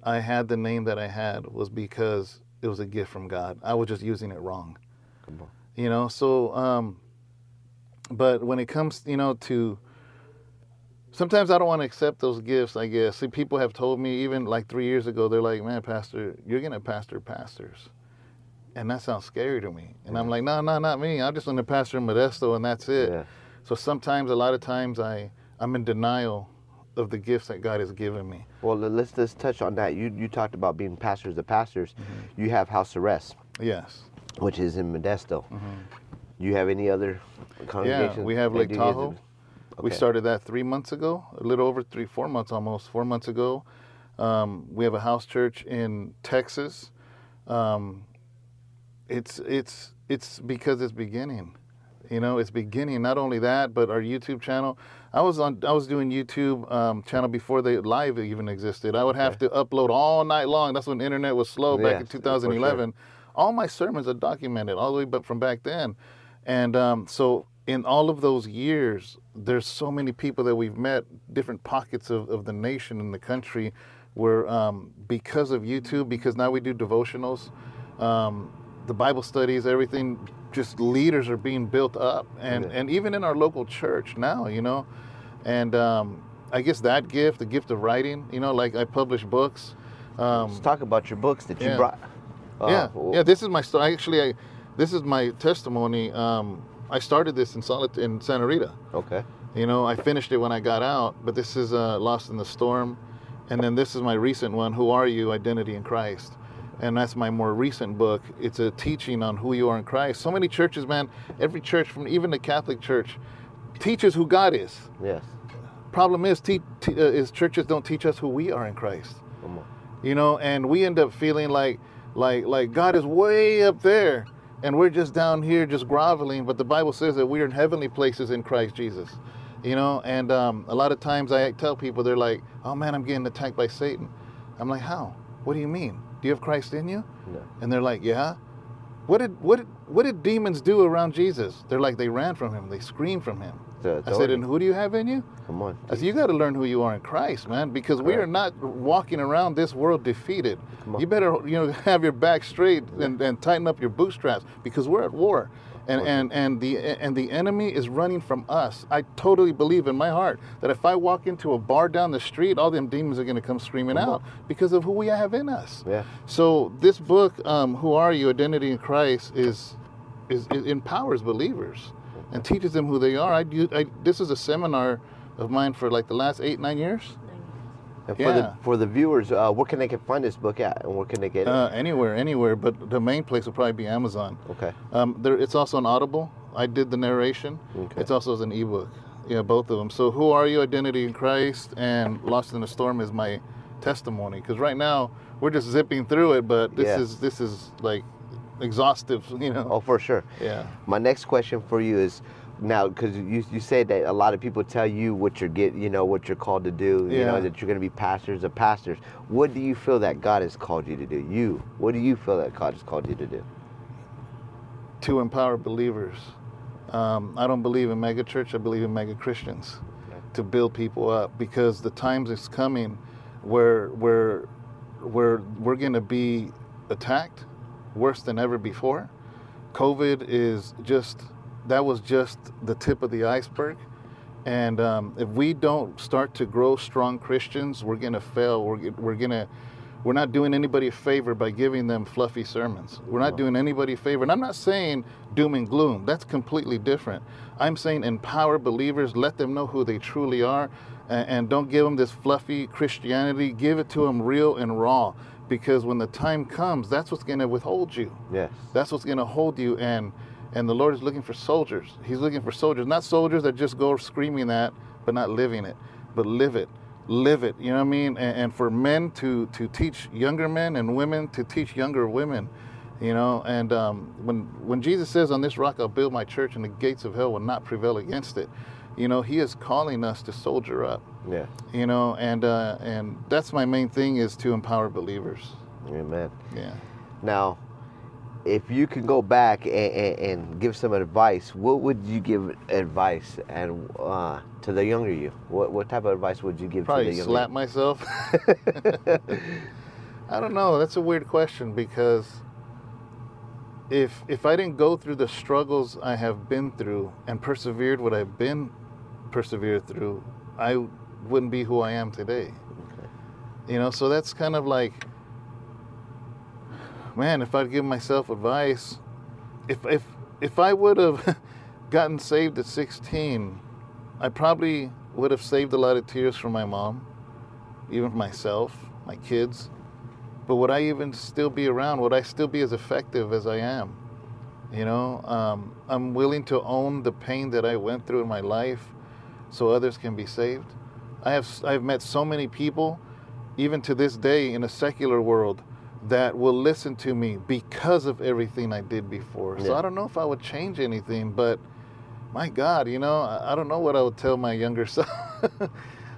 I had the name that I had was because it was a gift from God. I was just using it wrong. You know, so um but when it comes, you know, to sometimes I don't want to accept those gifts, I guess. See, people have told me even like three years ago, they're like, Man, Pastor, you're gonna pastor pastors. And that sounds scary to me. And I'm like, no, no, not me. I'm just gonna pastor Modesto and that's it. Yeah. So sometimes a lot of times I I'm in denial of the gifts that God has given me. Well, le- let's just touch on that. You you talked about being pastors of pastors. Mm-hmm. You have House of Rest, Yes. which is in Modesto. Do you have any other congregations? Mm-hmm. we have Lake Tahoe. of- We started that three months ago, a little over three, four months almost, four months ago. Um, we have a house church in Texas. Um, it's it's it's because it's beginning. You know, it's beginning. Not only that, but our YouTube channel. I was on. I was doing YouTube um, channel before the live even existed. I would have to upload all night long. That's when the internet was slow back in Yes, for sure. 2011. All my sermons are documented all the way but from back then, and um, so in all of those years, there's so many people that we've met, different pockets of, of the nation and the country, where um, because of YouTube, because now we do devotionals, um, the Bible studies, everything, just leaders are being built up, and Yeah. and even in our local church now, you know, and um, I guess that gift, the gift of writing, you know, like I publish books. Um, Let's talk about your books that you yeah. brought. Uh, yeah, w- yeah. This is my story. Actually, I, this is my testimony. Um, I started this in Solid in Santa Rita. Okay. You know, I finished it when I got out, but this is uh, Lost in the Storm, and then this is my recent one. Who are you? Identity in Christ. And that's my more recent book. It's a teaching on who you are in Christ. So many churches, man, every church, from even the Catholic Church, teaches who God is. Yes. Problem is, te- te- uh, is churches don't teach us who we are in Christ Come on. you know and we end up feeling like like like god is way up there and we're just down here just groveling but the bible says that we're in heavenly places in christ jesus you know and um, a lot of times i tell people they're like oh man i'm getting attacked by satan i'm like how what do you mean do you have christ in you? No. and they're like yeah. What did what did, what did demons do around jesus? They're like they ran from him. They screamed from him. I said and who do you have in you? Come on. I said, you got to learn who you are in Christ, man, because we are not walking around this world defeated. You better, you know, have your back straight and, and tighten up your bootstraps because we're at war, and and and the and the enemy is running from us. I totally believe in my heart that if I walk into a bar down the street, all them demons are going to come screaming on. out because of who we have in us. Yeah. So this book, um, "Who Are You? Identity in Christ," is is it empowers believers and teaches them who they are. I, do, I this is a seminar of mine for like the last eight nine years. And for Yeah. the for the viewers, uh, where can they can find this book at, and where can they get it? Uh, anywhere, anywhere, but the main place will probably be Amazon. okay. Um, there, it's also on Audible. I did the narration. Okay. It's also as an ebook. Yeah, both of them. So, who are you? Identity in Christ and Lost in the Storm is my testimony. Because right now we're just zipping through it, but this Yeah. is this is like exhaustive. You know. Oh, for sure. Yeah. My next question for you is now because you you said that a lot of people tell you what you're get you know what you're called to do you know that you're going to be pastors of pastors. What do you feel that God has called you to do? You. What do you feel that God has called you to do? to empower believers. Um, I don't believe in mega church. I believe in mega Christians Okay. to build people up because the times is coming where where where we're going to be attacked worse than ever before. COVID is just that was just the tip of the iceberg. And um, if we don't start to grow strong Christians, we're going to fail. We're, we're going to we're not doing anybody a favor by giving them fluffy sermons. We're not doing anybody a favor. And I'm not saying doom and gloom. That's completely different. I'm saying empower believers, let them know who they truly are, and, and don't give them this fluffy Christianity. Give it to them real and raw. Because when the time comes, that's what's going to withhold you. Yes. That's what's going to hold you. And and the Lord is looking for soldiers. He's looking for soldiers, not soldiers that just go screaming that, but not living it, but live it live it. You know what I mean? And, and, for men to to teach younger men and women to teach younger women. You know, and um, when when Jesus says, "On this rock I'll build my church, and the gates of hell will not prevail against it," you know, He is calling us to soldier up. Yeah. You know, and uh, and that's my main thing is to empower believers. Amen. Yeah. Now, if you can go back and, and, and, give some advice, what would you give advice and uh, to the younger you? What what type of advice would you give Probably to the younger? slap myself. I don't know. That's a weird question because if if I didn't go through the struggles I have been through and persevered what I've been persevered through, I wouldn't be who I am today. Okay. You know, so that's kind of like man, if I'd give myself advice, if if if I would have gotten saved at 16, I probably would have saved a lot of tears for my mom, even for myself, my kids. But would I even still be around? Would I still be as effective as I am? You know, um, I'm willing to own the pain that I went through in my life, so others can be saved. I have I've met so many people, even to this day in a secular world, that will listen to me because of everything I did before. Yeah. So I don't know if I would change anything, but my God, you know, I, I don't know what I would tell my younger self.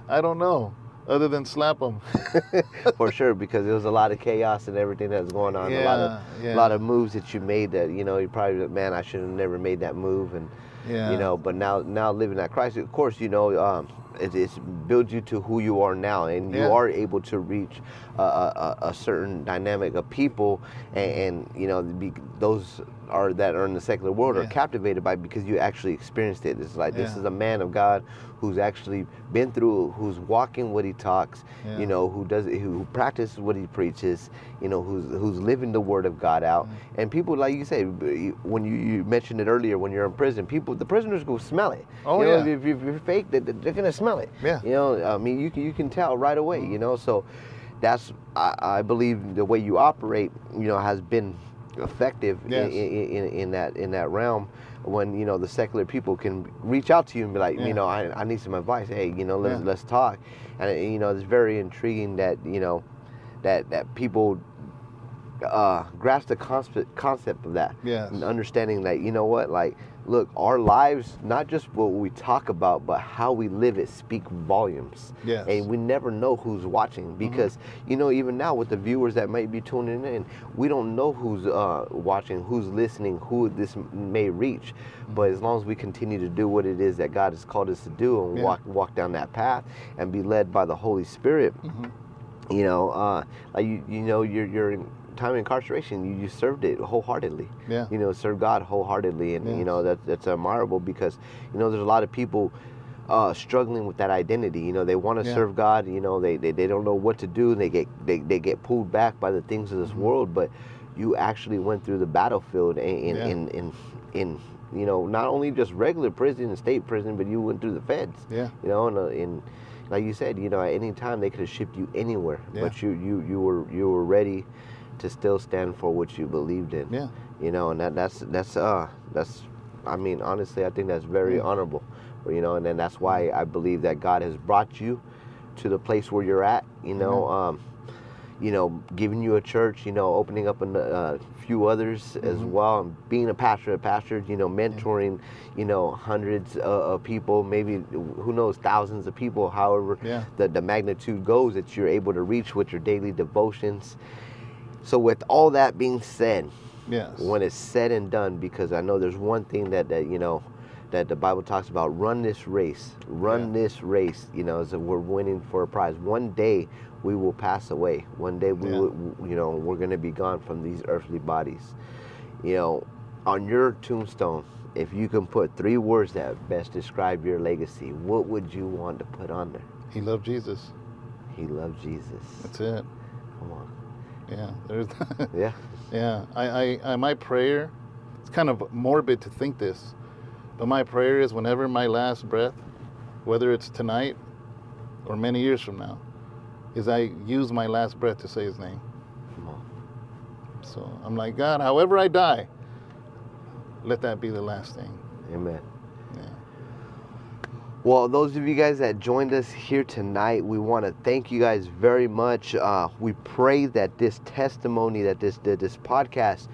I don't know, other than slap them. For sure, because there was a lot of chaos and everything that was going on. Yeah, a lot of yeah. a lot of moves that you made that you know you probably man I should have never made that move and yeah. you know. But now now living that Christ, of course, you know. Um, it, builds you to who you are now, and Yeah. you are able to reach a, a, a certain dynamic of people, and, and you know be, those are that are in the secular world are captivated by because you actually experienced it. It's like this is a man of God who's actually been through, who's walking what he talks, Yeah. you know, who does who practices what he preaches, you know, who's who's living the word of God out. Mm-hmm. And people, like you say, when you, you mentioned it earlier, when you're in prison, people, the prisoners go smell it. Oh, you know, yeah. If, if you're fake, they- they're gonna smell it. Yeah. You know, I mean, you can you can tell right away. You know, so that's I, I believe the way you operate, you know, has been effective Yes. in, in, in that in that realm when you know the secular people can reach out to you and be like Yeah. you know I, I need some advice hey you know let's Yeah. let's talk and you know it's very intriguing that you know that that people uh, grasp the concept concept of that Yes. and understanding that you know what like look our lives not just what we talk about but how we live it speak volumes Yes. Mm-hmm. and we never know who's watching because you know even now with the viewers that might be tuning in we don't know who's uh, watching who's listening who this may reach Mm-hmm. but as long as we continue to do what it is that god has called us to do and Yeah. walk walk down that path and be led by the holy spirit Mhm. you know uh, you, you know your your time of incarceration you, you served it wholeheartedly Yeah. you know serve god wholeheartedly and you know that that's admirable because you know there's a lot of people uh, struggling with that identity you know they want to Yeah. serve god you know they, they they don't know what to do they get they, they get pulled back by the things of this Mm-hmm. world but you actually went through the battlefield in in, Yeah. in in in you know not only just regular prison and state prison but you went through the feds Yeah. you know and, uh, and like you said you know at any time they could have shipped you anywhere Yeah. but you you you were you were ready to still stand for what you believed in Yeah. you know and that that's that's uh that's i mean honestly i think that's very honorable you know and then that's why i believe that god has brought you to the place where you're at you know um you know giving you a church you know opening up a uh, few others as Mhm. well and being a pastor of pastors you know mentoring you know hundreds uh, of people maybe who knows thousands of people however Yeah. the, the magnitude goes that you're able to reach with your daily devotions so with all that being said Yes. when it's said and done because i know there's one thing that, that you know that the Bible talks about run this race, run Yeah. this race, you know, so we're winning for a prize. One day we will pass away. One day we Yeah. will, you know, we're going to be gone from these earthly bodies. You know, on your tombstone, if you can put three words that best describe your legacy, what would you want to put on there? He loved Jesus. He loved Jesus. That's it. Come on. Yeah. There's. Yeah. yeah. I, I, I. My prayer. It's kind of morbid to think this, but my prayer is whenever my last breath, whether it's tonight or many years from now, is I use my last breath to say His name. So I'm like, God, however I die, let that be the last thing. Amen. Well, those of you guys that joined us here tonight, we want to thank you guys very much. Uh, we pray that this testimony, that this that this podcast,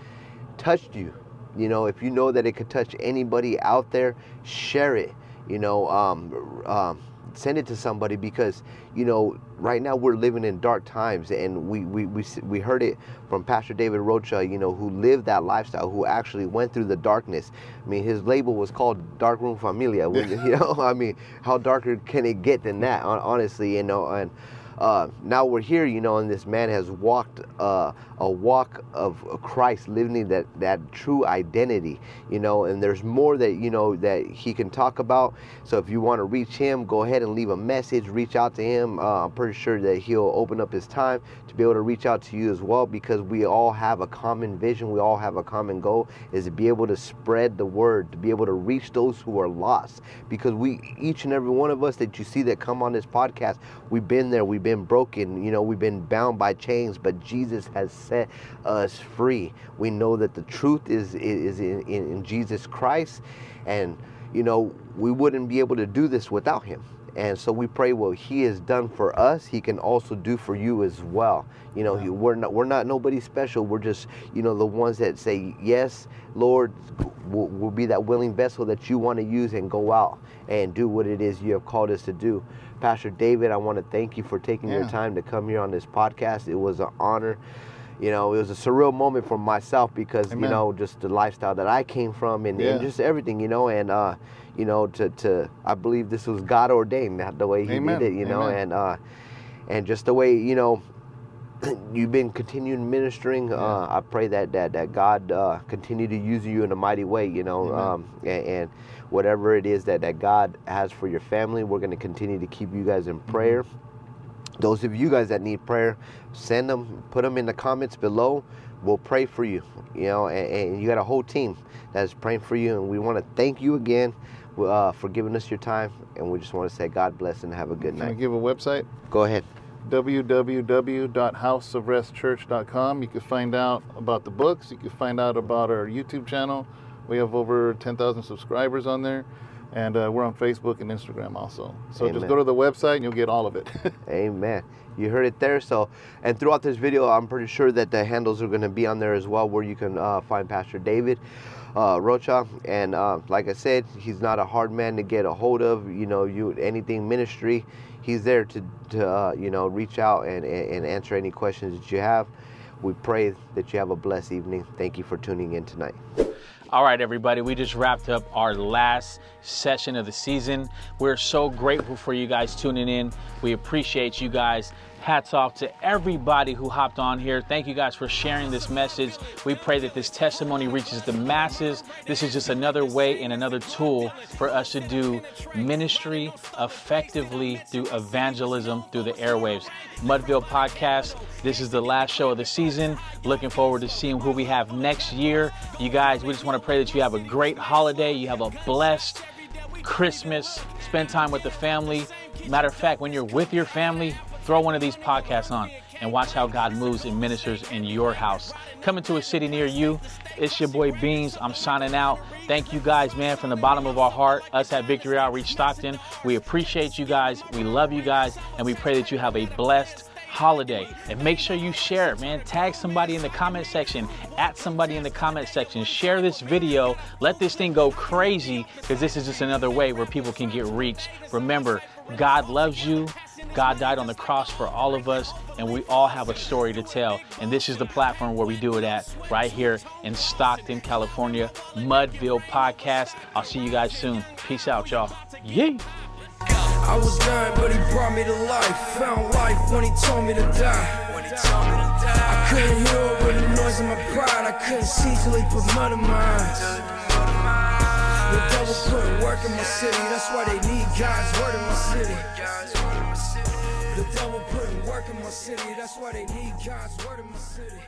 touched you. You know, if you know that it could touch anybody out there, share it. You know, um, um, send it to somebody because you know right now we're living in dark times, and we we we, we heard it from Pastor David Rocha. You know, who lived that lifestyle, who actually went through the darkness. I mean, his label was called Dark Room Familia. You know, I mean, how darker can it get than that? Honestly, you know, and uh, now we're here, you know, and this man has walked uh, a walk of Christ, living that that true identity, you know. And there's more that you know that he can talk about. So if you want to reach him, go ahead and leave a message. Reach out to him. Uh, I'm pretty sure that he'll open up his time to be able to reach out to you as well, because we all have a common vision. We all have a common goal, is to be able to spread the word, to be able to reach those who are lost. Because we, each and every one of us that you see that come on this podcast, we've been there. We've been broken. You know, we've been bound by chains, but Jesus has set us free. We know that the truth is is in, in, Jesus Christ, and you know we wouldn't be able to do this without Him. And so we pray what He has done for us, He can also do for you as well. You know, Yeah. we're not we're not nobody special. We're just you know the ones that say yes, Lord. We'll, we'll be that willing vessel that you want to use and go out and do what it is you have called us to do. Pastor David, I want to thank you for taking your time to come here on this podcast. It was an honor. You know, it was a surreal moment for myself because you know just the lifestyle that I came from and, and just everything. You know, and uh, you know to to I believe this was God ordained that the way He Amen. did it. You know, Amen. and uh, and just the way you know you've been continuing ministering. Uh, I pray that that that God uh, continue to use you in a mighty way. You know, Amen. um, and, and whatever it is that that God has for your family, we're going to continue to keep you guys in Mm-hmm. prayer. Those of you guys that need prayer, send them, put them in the comments below. We'll pray for you. You know, and, and you got a whole team that's praying for you, and we want to thank you again uh, for giving us your time. And we just want to say God bless and have a good Can I night. give a website? Go ahead. www.houseofrestchurch.com. You can find out about the books. You can find out about our YouTube channel. We have over 10,000 subscribers on there. And uh, we're on Facebook and Instagram also. So Amen. just go to the website and you'll get all of it. Amen. You heard it there. So, and throughout this video, I'm pretty sure that the handles are going to be on there as well, where you can uh, find Pastor David uh, Rocha. And uh, like I said, he's not a hard man to get a hold of. You know, you anything ministry, he's there to, to uh, you know reach out and, and and answer any questions that you have. We pray that you have a blessed evening. Thank you for tuning in tonight. All right, everybody, we just wrapped up our last session of the season. We're so grateful for you guys tuning in. We appreciate you guys. Hats off to everybody who hopped on here. Thank you guys for sharing this message. We pray that this testimony reaches the masses. This is just another way and another tool for us to do ministry effectively through evangelism through the airwaves. Mudville Podcast, this is the last show of the season. Looking forward to seeing who we have next year. You guys, we just want to pray that you have a great holiday. You have a blessed Christmas. Spend time with the family. Matter of fact, when you're with your family, throw one of these podcasts on and watch how God moves and ministers in your house. Coming to a city near you, it's your boy Beans. I'm signing out. Thank you guys, man, from the bottom of our heart. Us at Victory Outreach Stockton. We appreciate you guys. We love you guys. And we pray that you have a blessed holiday. And make sure you share it, man. Tag somebody in the comment section, at somebody in the comment section. Share this video. Let this thing go crazy because this is just another way where people can get reached. Remember, God loves you. God died on the cross for all of us, and we all have a story to tell. And this is the platform where we do it at, right here in Stockton, California, Mudville Podcast. I'll see you guys soon. Peace out, y'all. Yay! I was dying, but he brought me to life. Found life when he told me to die. I couldn't hear over the noise of my pride. I couldn't see till he put mud in my eyes. The devil put work in my city. That's why they need God's word in my city. The devil put work in my city. That's why they need God's word in my city.